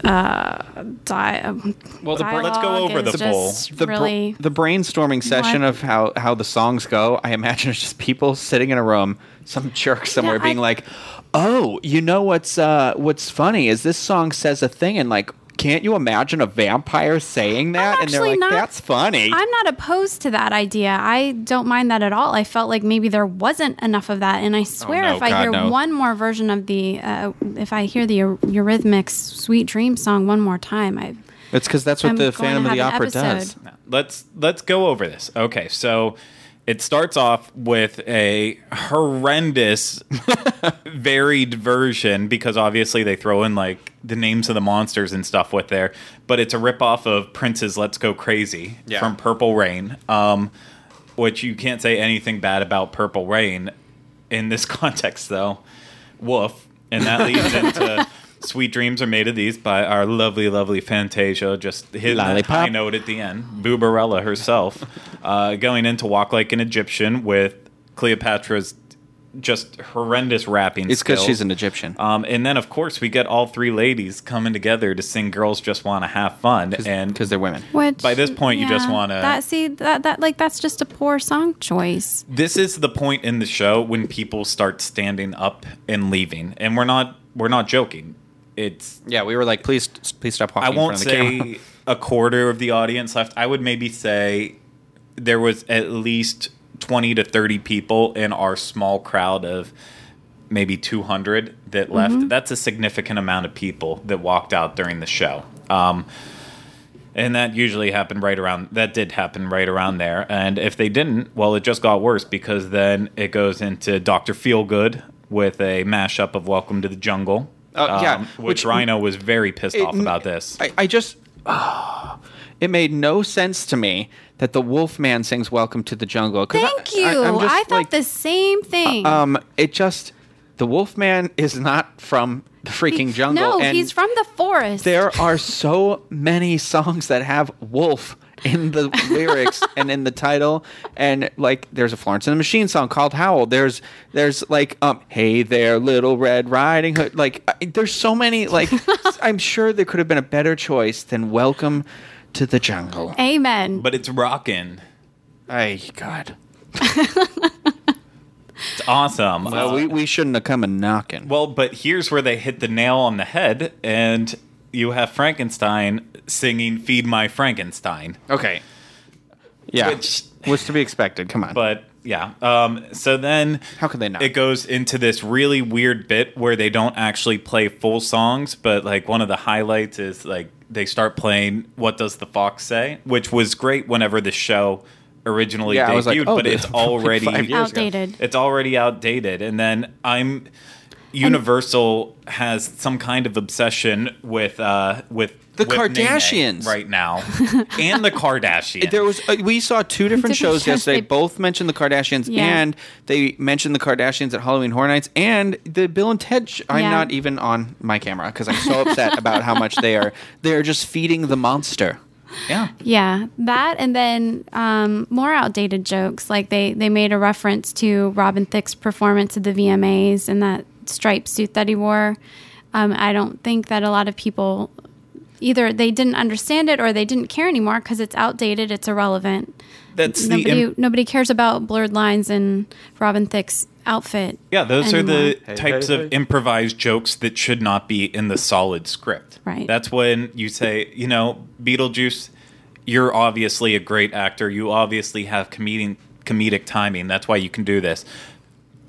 Di- um, Well, the let's go over the is poll. just the, br- the brainstorming session What? of how, how the songs go, I imagine it's just people sitting in a room, some jerk somewhere Yeah, being I- like, "Oh, you know what's uh, what's funny is this song says a thing, and like, can't you imagine a vampire saying that?" And they're like, not- "That's funny." I'm not opposed to that idea. I don't mind that at all. I felt like maybe there wasn't enough of that, and I swear, no, if I hear no. one more version of the, uh, if I hear the Eu- Eurythmics "Sweet Dream" song one more time, I it's because that's what I'm the going Phantom of the Opera does. Now, let's let's go over this. Okay, so it starts off with a horrendous varied version because obviously they throw in like the names of the monsters and stuff with there, but it's a ripoff of Prince's "Let's Go Crazy" Yeah. from Purple Rain, um, which you can't say anything bad about Purple Rain in this context though. Woof, and that leads into. Sweet Dreams Are Made of These by our lovely, lovely Fantasia. Just hitting that Lollipop. high note at the end. Bubarella herself uh, going in to walk like an Egyptian with Cleopatra's just horrendous rapping It's because she's an Egyptian. Um, and then, of course, we get all three ladies coming together to sing "Girls Just Want to Have Fun." And because they're women. Which By this point, you just wanna- that see that that like that's just a poor song choice. this is the point in the show when people start standing up and leaving, and we're not we're not joking. It's Yeah, we were like, please, please stop walking. I won't in front of the camera. say a quarter of the audience left. I would maybe say there was at least 20 to 30 people in our small crowd of maybe 200 that left. Mm-hmm. That's a significant amount of people that walked out during the show. Um, and that usually happened right around that did happen right around there and if they didn't well it just got worse because then it goes into dr feelgood with a mashup of welcome to the jungle um, Oh, yeah, which, which- Ryno was very pissed It- off about this I, I just. it made no sense to me that the Wolfman sings "Welcome to the Jungle." 'cause I- Thank you. I, I, I'm just, thought like, the same thing. Um, it just the Wolfman is not from the freaking jungle. no, and he's from the forest. There are so many songs that have wolf in the lyrics and in the title, and like there's a Florence and the Machine song called "Howl." There's there's like um, "Hey there, Little Red Riding Hood." Like I- there's so many. Like I'm sure there could have been a better choice than "Welcome to the Jungle." Amen. but it's rocking Ay God. it's awesome Well, Uh, we, we shouldn't have come a knocking. well but here's where they hit the nail on the head and you have frankenstein singing feed my frankenstein Okay. Yeah. Which- was to be expected. Come on. But yeah, um, so then How could they not? It goes into this really weird bit where they don't actually play full songs, but like one of the highlights is like they start playing "What Does the Fox Say," which was great whenever the show originally Yeah, debuted, was like, oh, but it's is from, like, already five years ago. Outdated. it's already outdated. And then I'm Universal has some kind of obsession with uh with The with Nene Kardashians. right now, and the Kardashians. There was uh, we saw two different Different shows shows, yesterday. they- Both mentioned the Kardashians, Yeah. and they mentioned the Kardashians at Halloween Horror Nights and the Bill and Ted. Sh- I'm not even on my camera because I'm so upset about how much they are. They are just feeding the monster. yeah. Yeah, that and then um, more outdated jokes. Like they they made a reference to Robin Thicke's performance at the VMAs and that striped suit that he wore. Um, I don't think that a lot of people either they didn't understand it or they didn't care anymore because it's outdated, it's irrelevant. That's the Nobody im- nobody cares about blurred lines in Robin Thicke's outfit. Yeah, those are the anymore. types hey, of improvised jokes that should not be in the solid script. Right. That's when you say, you know, Beetlejuice, you're obviously a great actor. You obviously have comedic comedic timing. That's why you can do this.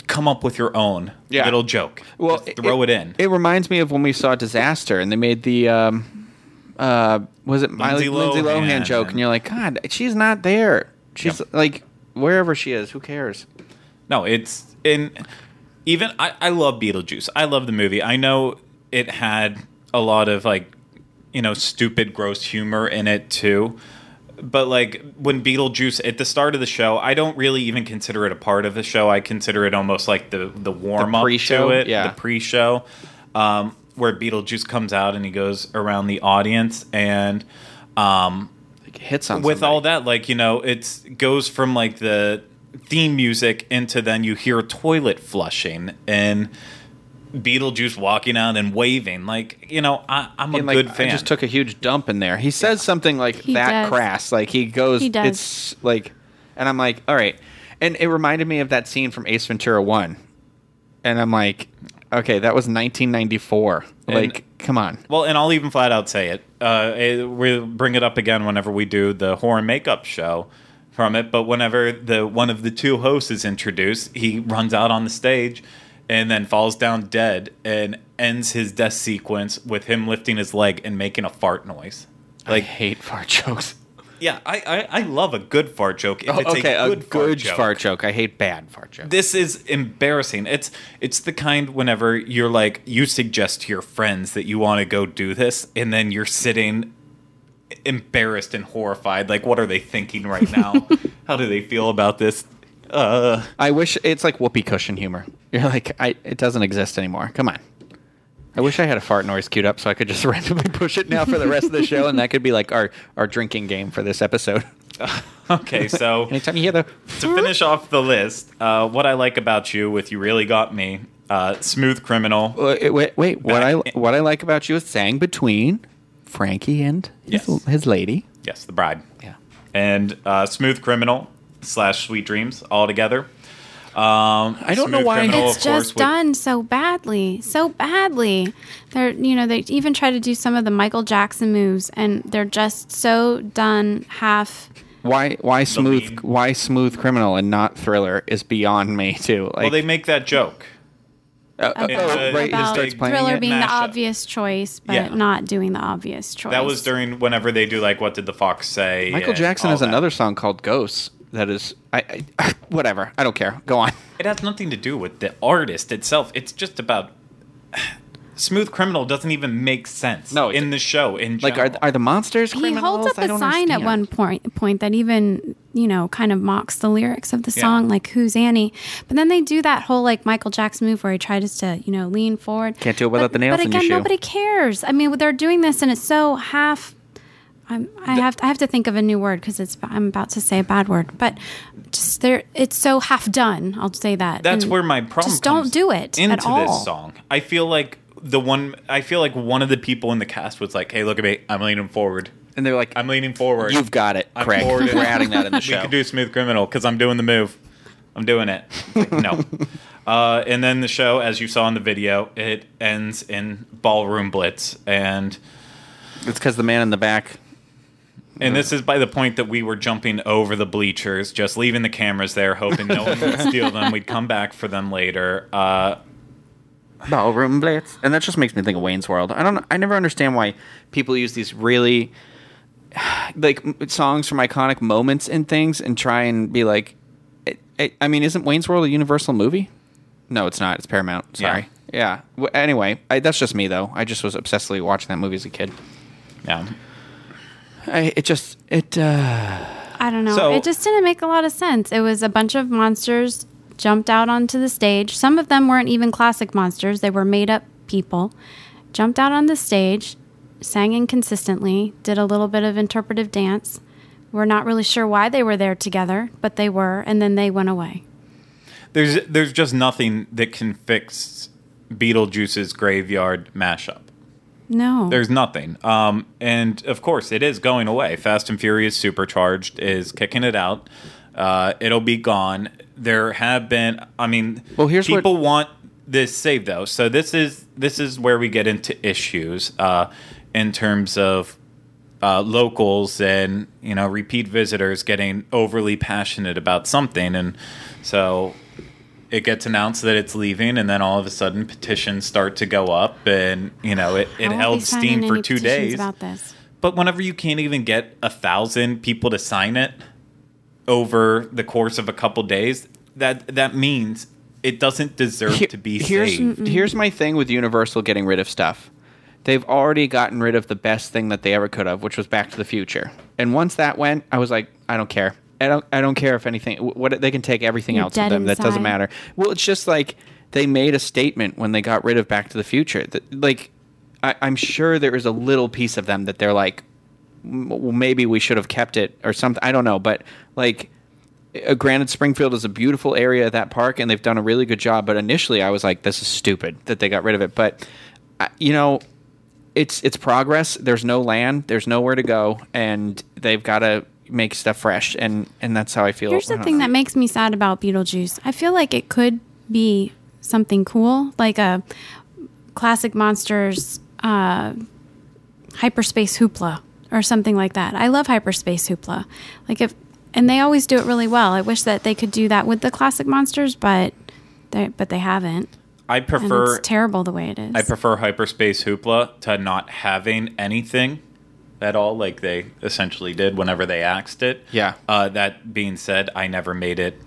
Come up with your own Yeah. little joke. Well, Just throw it, in. It reminds me of when we saw Disaster, and they made the. Um, uh, was it Miley, Lindsay Lindsay Lohan, Lohan. joke? And you're like, God, she's not there. She's Yep. like wherever she is. Who cares? No, it's in even I, I love Beetlejuice. I love the movie. I know it had a lot of like you know stupid gross humor in it too. But like when Beetlejuice at the start of the show, I don't really even consider it a part of the show. I consider it almost like the the warm up pre-show? to it, Yeah. the pre-show, um, where Beetlejuice comes out and he goes around the audience and um, Like hits on with somebody. all that like you know it goes from like the theme music into then you hear toilet flushing and Beetlejuice walking out and waving. Like, you know, I, I'm a And, like, good fan. I just took a huge dump in there. He says something like He that does. crass. Like he goes, He does. it's like, and I'm like, all right. And it reminded me of that scene from Ace Ventura One, and I'm like, okay, that was 1994. like, come on. Well, and I'll even flat out say it. Uh, it- we'll bring it up again whenever we do the horror makeup show from it. But whenever the one of the two hosts is introduced, he runs out on the stage and then falls down dead and ends his death sequence with him lifting his leg and making a fart noise. I hate fart jokes. yeah, I, I, I love a good fart joke. If Oh, it's okay, a good, fart, joke. fart joke. I hate bad fart jokes. This is embarrassing. It's it's the kind whenever you're like you suggest to your friends that you want to go do this, and then you're sitting embarrassed and horrified. Like, what are they thinking right now? How do they feel about this? Uh, I wish it's like whoopee cushion humor. You're like, I it doesn't exist anymore. Come on. I wish I had a fart noise queued up so I could just randomly push it now for the rest of the show, and that could be like our our drinking game for this episode. okay, so Anytime you hear the to finish off the list, uh, what I like about you with you really got me. Uh, smooth criminal. wait, wait, wait what I what I like about you is saying between Frankie and his, Yes. his lady. Yes, the bride. Yeah. And uh, smooth criminal slash sweet dreams all together. Um, I don't know why- Criminal, It's of course, just with- done so badly, so badly. They're, you know, they even try to do some of the Michael Jackson moves, and they're just so done half. Why why smooth why smooth criminal and not thriller is beyond me too. Like Well, they make that joke. uh, uh, Yeah, oh, uh, right, he about starts Thriller it. being the obvious choice, but Yeah. not doing the obvious choice. That was during whenever they do like what did the fox say? Michael Jackson has that. another song called Ghosts that is I, I whatever. I don't care. Go on. It has nothing to do with the artist itself. It's just about Smooth Criminal doesn't even make sense. No, in the show in Like are general. are the monsters he holds up a don't sign at one point point that even you know kind of mocks the lyrics of the Yeah. song like who's annie but then they do that whole like michael jackson move where he tries to you know lean forward Can't do it without but, the nails but in your again shoe. nobody cares i mean they're doing this and it's so half I'm, I have I have to think of a new word because it's I'm about to say a bad word, but just there it's so half done. I'll say that. That's And where my problem. Just don't do it into at all. this song. I feel like the one. I feel like one of the people in the cast was like, "Hey, look at me! I'm leaning forward. And they're like, I'm leaning forward. "You've got it, I'm Craig. We're adding that in the show. we show." could do Smooth Criminal because I'm doing the move. I'm doing it. Like, no. Uh, and then the show, as you saw in the video, it ends in ballroom blitz, and It's because the man in the back. And this is by the point that we were jumping over the bleachers, just leaving the cameras there, hoping no one would steal them. We'd come back for them later. Uh, Ballroom Blitz, and that just makes me think of Wayne's World. I don't. I never understand why people use these really like songs from iconic moments and things, and try and be like. It, it, I mean, isn't Wayne's World a Universal movie? No, it's not. It's Paramount. Sorry. Yeah. W Anyway, I, that's just me though. I just was obsessively watching that movie as a kid. yeah. I, it just it. uh I don't know. So- it just didn't make a lot of sense. It was a bunch of monsters jumped out onto the stage. Some of them weren't even classic monsters, they were made up people. Jumped out on the stage, sang inconsistently, did a little bit of interpretive dance. We're not really sure why they were there together, but they were, and then they went away. There's there's just nothing that can fix Beetlejuice's graveyard mashup. No. There's nothing. Um, and of course, it is going away. Fast and Furious Supercharged is kicking it out. Uh, it'll be gone. There have been. I mean, Well, here's what- people want this saved though. So this is this is where we get into issues uh, in terms of uh, locals and you know repeat visitors getting overly passionate about something, and so it gets announced that it's leaving, and then all of a sudden petitions start to go up, and you know it, I it held steam for two days. about this. But whenever you can't even get a thousand people to sign it over the course of a couple days, that that means it doesn't deserve Here- to be here's saved. here's my thing with Universal getting rid of stuff. They've already gotten rid of the best thing that they ever could have, which was Back to the Future. And once that went, I was like, I don't care. I don't. I don't care if anything. What they can take everything You're else of them. That doesn't matter. Well, it's just like they made a statement when they got rid of Back to the Future. That, like, I, I'm sure there is a little piece of them that they're like, well, maybe we should have kept it or something. I don't know, but like uh, granted, Springfield is a beautiful area at that park, and they've done a really good job. But initially, I was like, "This is stupid that they got rid of it." But uh, you know, it's it's progress. There's no land. There's nowhere to go, and they've got to make stuff fresh. And and that's how I feel. Here's the thing know. that makes me sad about Beetlejuice. I feel like it could be something cool, like a classic monsters uh, hyperspace hoopla or something like that. I love hyperspace hoopla. Like if and they always do it really well. I wish that they could do that with the classic monsters, but they but they haven't. I And prefer it's terrible the way it is. I prefer hyperspace hoopla to not having anything at all, like they essentially did whenever they axed it. Yeah. Uh, that being said, I never made it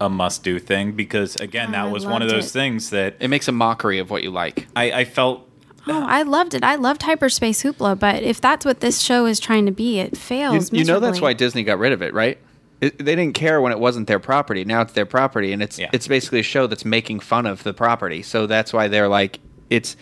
a must-do thing because again, Oh, that I was one of those it. things that It makes a mockery of what you like. I, I felt. Oh, I loved it. I loved hyperspace hoopla, but if that's what this show is trying to be, it fails. you know that's why Disney got rid of it, right? It, they didn't care when it wasn't their property. Now it's their property, and it's Yeah. it's basically a show that's making fun of the property. So that's why they're like, it's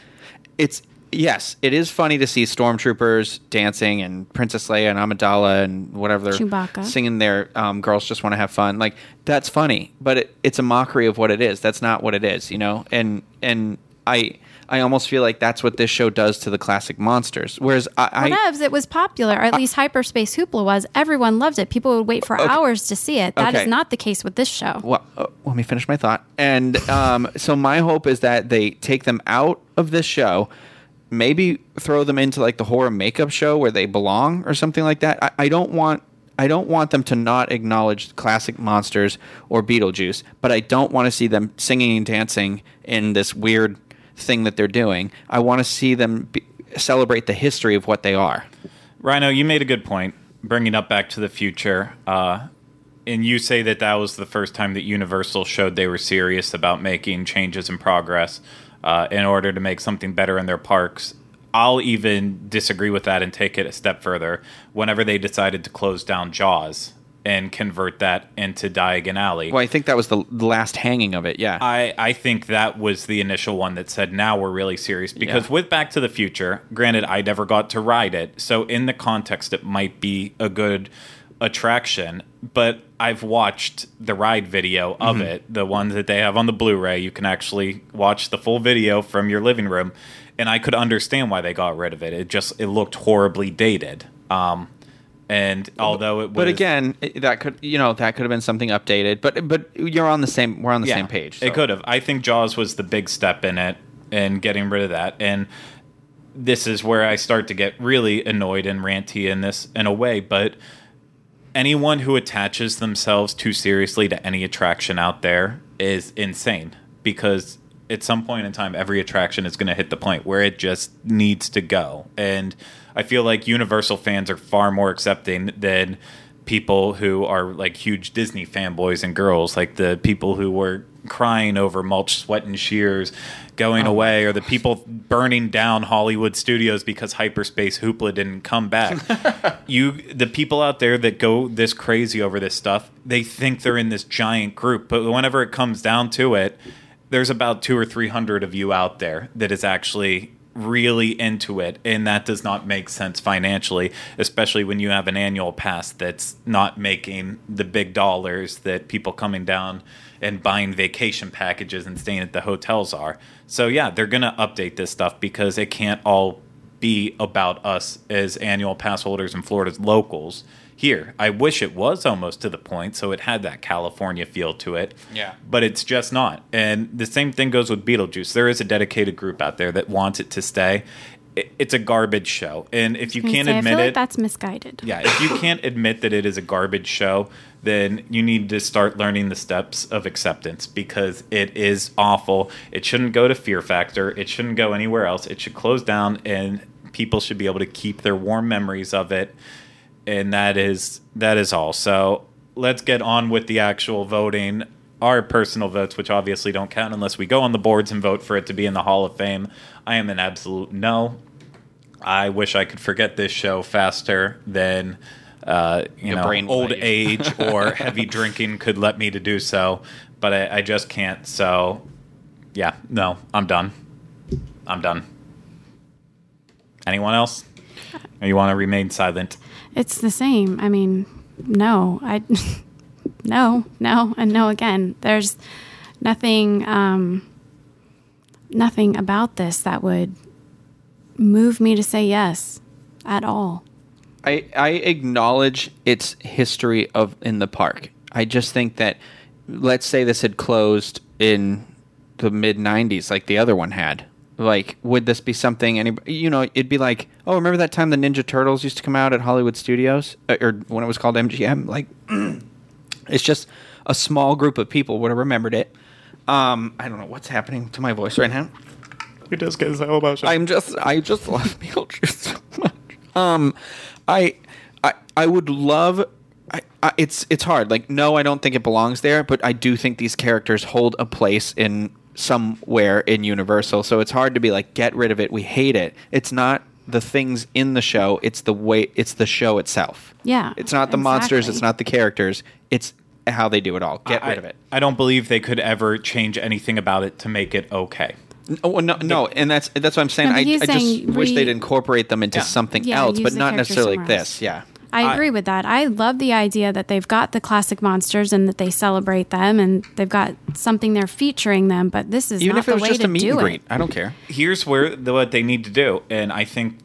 it's yes, it is funny to see stormtroopers dancing and Princess Leia and Amidala and whatever they're Chewbacca. singing their um, girls just want to have fun. Like that's funny, but it, it's a mockery of what it is. That's not what it is, you know. And and I. I almost feel like that's what this show does to the classic monsters. Whereas I, I Whatevs, it was popular, or at least Hyperspace Hoopla was. Everyone loved it. People would wait for hours to see it. That is Okay. not the case with this show. well, uh, let me finish my thought. And um, so my hope is that they take them out of this show, maybe throw them into like the horror makeup show where they belong or something like that. I, I don't want. I don't want them to not acknowledge classic monsters or Beetlejuice, but I don't want to see them singing and dancing in this weird thing that they're doing. I want to see them be, celebrate the history of what they are. Ryno, you made a good point, bringing up Back to the Future. Uh, and you say that that was the first time that Universal showed they were serious about making changes and progress uh, in order to make something better in their parks. I'll even disagree with that and take it a step further. Whenever they decided to close down Jaws and convert that into Diagon Alley, Well, I think that was the, the last hanging of it. Yeah. I, I think that was the initial one that said now we're really serious because Yeah. with Back to the Future, granted I never got to ride it, so in the context it might be a good attraction, but I've watched the ride video of Mm-hmm. it, the one that they have on the Blu-ray. You can actually watch the full video from your living room, and I could understand why they got rid of it. It just it looked horribly dated. Um, and although it was, But again, that could you know that could have been something updated. But but you're on the same we're on the same page. so. It could have. I think Jaws was the big step in it and getting rid of that. And this is where I start to get really annoyed and ranty in this in a way. But anyone who attaches themselves too seriously to any attraction out there is insane because at some point in time every attraction is going to hit the point where it just needs to go. And i feel like universal fans are far more accepting than people who are like huge disney fanboys and girls like the people who were crying over mulch sweat and shears going oh away or the people burning down hollywood studios because hyperspace hoopla didn't come back. You the people out there that go this crazy over this stuff they think they're in this giant group but whenever it comes down to it there's about two or three hundred of you out there that is actually really into it and that does not make sense financially especially when you have an annual pass that's not making the big dollars that people coming down and buying vacation packages and staying at the hotels are. So yeah they're going to update this stuff because it can't all be about us as annual pass holders and Florida's locals here. I wish it was almost to the point so it had that California feel to it. Yeah. But it's just not. And the same thing goes with Beetlejuice. There is a dedicated group out there that wants it to stay. It's a garbage show. And if you can't say, admit I feel it, like that's misguided. yeah, if you can't admit that it is a garbage show, then you need to start learning the steps of acceptance because it is awful. It shouldn't go to Fear Factor. It shouldn't go anywhere else. It should close down and people should be able to keep their warm memories of it. And that is that is all. So let's get on with the actual voting. Our personal votes, which obviously don't count unless we go on the boards and vote for it to be in the Hall of Fame. I am an absolute no. I wish I could forget this show faster than uh, you Your know brain old age or heavy drinking could let me to do so, but I, I just can't. So yeah, no, I'm done. I'm done. Anyone else? Or you want to remain silent? It's the same. I mean, no, I no, no, and no again. There's nothing, um, nothing about this that would move me to say yes at all. I, I acknowledge its history of in the park. I just think that let's say this had closed in the mid 90s like the other one had. Like would this be something any you know it'd be like, "Oh, remember that time the Ninja Turtles used to come out at Hollywood Studios Uh, or when it was called MGM?" Like it's just a small group of people would have remembered it. Um, I don't know what's happening to my voice right now. We just get so emotional. I'm just I just love Beetlejuice so much. Um, I I I would love. I, I, it's it's hard. Like no, I don't think it belongs there, but I do think these characters hold a place in somewhere in Universal. So it's hard to be like get rid of it. We hate it. It's not the things in the show. It's the way. It's the show itself. Yeah, It's not the monsters. It's not the characters. It's how they do it all. Get I, rid of it. I don't believe they could ever change anything about it to make it okay. Oh no, no, and that's that's what I'm saying. No, I, I just saying wish they'd incorporate them into Yeah. something Yeah, else, but not necessarily like this. else. Yeah. I I- agree with that. I love the idea that they've got the classic monsters and that they celebrate them and they've got something there featuring them. But this is Even not if it the was way just to a meet do and it. greet, I don't care. here's where the, what they need to do, and I think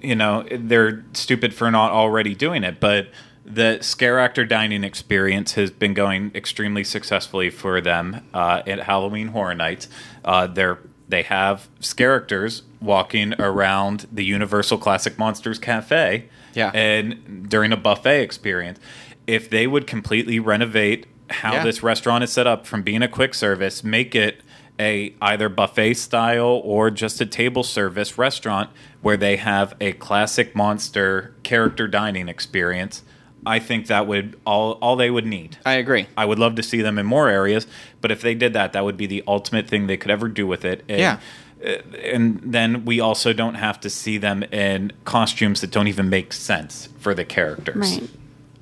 you know they're stupid for not already doing it, but the scare actor dining experience has been going extremely successfully for them uh, at Halloween Horror Nights. Uh, they're they have scare actors walking around the Universal Classic Monsters Cafe, Yeah. and during a buffet experience. If they would completely renovate how Yeah. this restaurant is set up from being a quick service, make it a either buffet style or just a table service restaurant where they have a classic monster character dining experience. I think that would all all they would need. I agree. I would love to see them in more areas, but if they did that, that would be the ultimate thing they could ever do with it. And, Yeah. Uh, And then we also don't have to see them in costumes that don't even make sense for the characters. Right.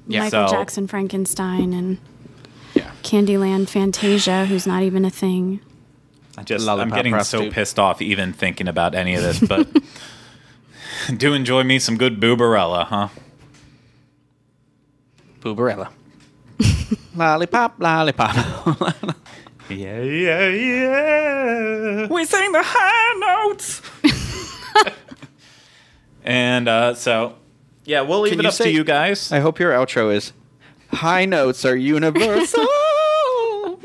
Yeah. Michael So- Jackson Frankenstein and Yeah. Candyland Fantasia, who's not even a thing. I just Lollipop I'm getting so pissed off even thinking about any of this, but do enjoy me some good booberella, huh? Booberella. lollipop, lollipop. Yeah, yeah, yeah. we sing the high notes. And uh, so, yeah, we'll leave Can it you up say- to you guys. I hope your outro is high notes are universal.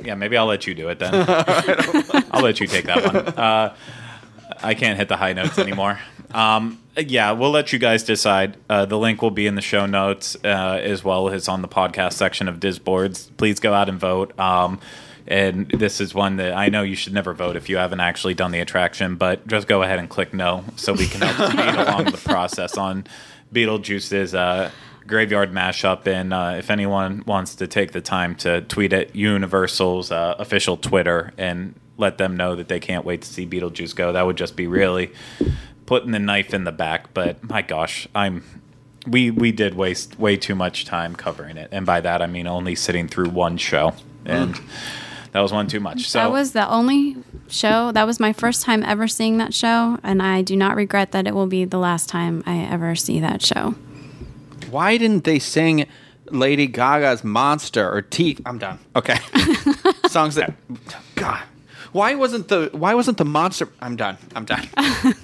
Yeah, maybe I'll let you do it then. I'll let you take that one. Uh, I can't hit the high notes anymore. Um, yeah, we'll let you guys decide. Uh, the link will be in the show notes uh, as well as on the podcast section of Disboards. Please go out and vote. Um, and this is one that I know you should never vote if you haven't actually done the attraction, but just go ahead and click no so we can help speed along the process on Beetlejuice's uh, graveyard mashup. And uh, if anyone wants to take the time to tweet at Universal's uh, official Twitter and let them know that they can't wait to see Beetlejuice go, that would just be really putting the knife in the back. But my gosh, I'm. We, we did waste way too much time covering it, and by that I mean only sitting through one show, and that was one too much. So that was the only show. That was my first time ever seeing that show, and I do not regret that it will be the last time I ever see that show. Why didn't they sing Lady Gaga's Monster or Teeth? I'm done. Okay. Songs that God. Why wasn't the why wasn't the monster I'm done. I'm done.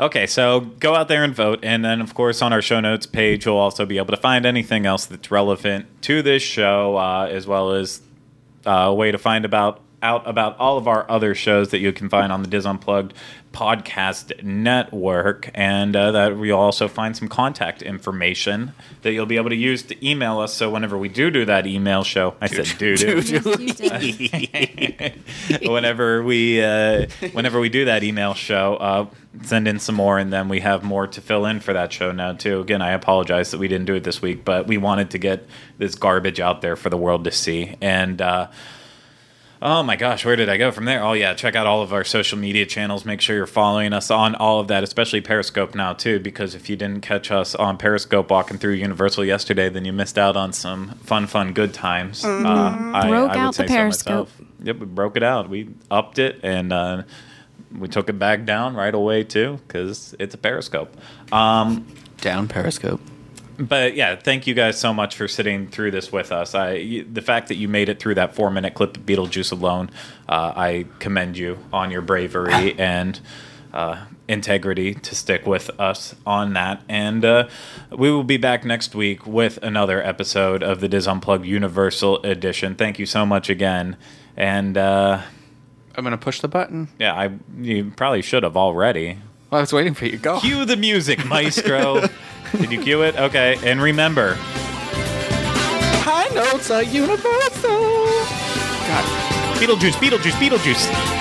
Okay, so go out there and vote. And then, of course, on our show notes page, you'll also be able to find anything else that's relevant to this show, uh, as well as Uh, a way to find about out about all of our other shows that you can find on the DIS Unplugged podcast network. And uh, that you'll also find some contact information that you'll be able to use to email us. So whenever we do do that email show, I said do do. Yes, you did. whenever we uh, whenever we do that email show, uh, send in some more, and then we have more to fill in for that show now too. Again, I apologize that we didn't do it this week, but we wanted to get this garbage out there for the world to see. And uh, oh my gosh, where did I go from there? Oh yeah, check out all of our social media channels. Make sure you're following us on all of that, especially Periscope now too, because if you didn't catch us on Periscope walking through Universal yesterday, then you missed out on some fun, fun, good times. Uh, I, Mm-hmm. Broke I would out the say so Periscope. myself. Yep, we broke it out. We upped it and uh, we took it back down right away too because it's a Periscope. Um, Down Periscope. But yeah, thank you guys so much for sitting through this with us. I, the fact that you made it through that four minute clip of Beetlejuice alone, uh, I commend you on your bravery and uh, integrity to stick with us on that. And uh, we will be back next week with another episode of the DIS Unplugged Universal Edition. Thank you so much again. And uh, I'm gonna push the button. yeah, I you probably should have already. Well, I was waiting for you to go. Cue the music, maestro. Did you cue it? Okay. And remember, High notes are universal. God. Beetlejuice, Beetlejuice, Beetlejuice.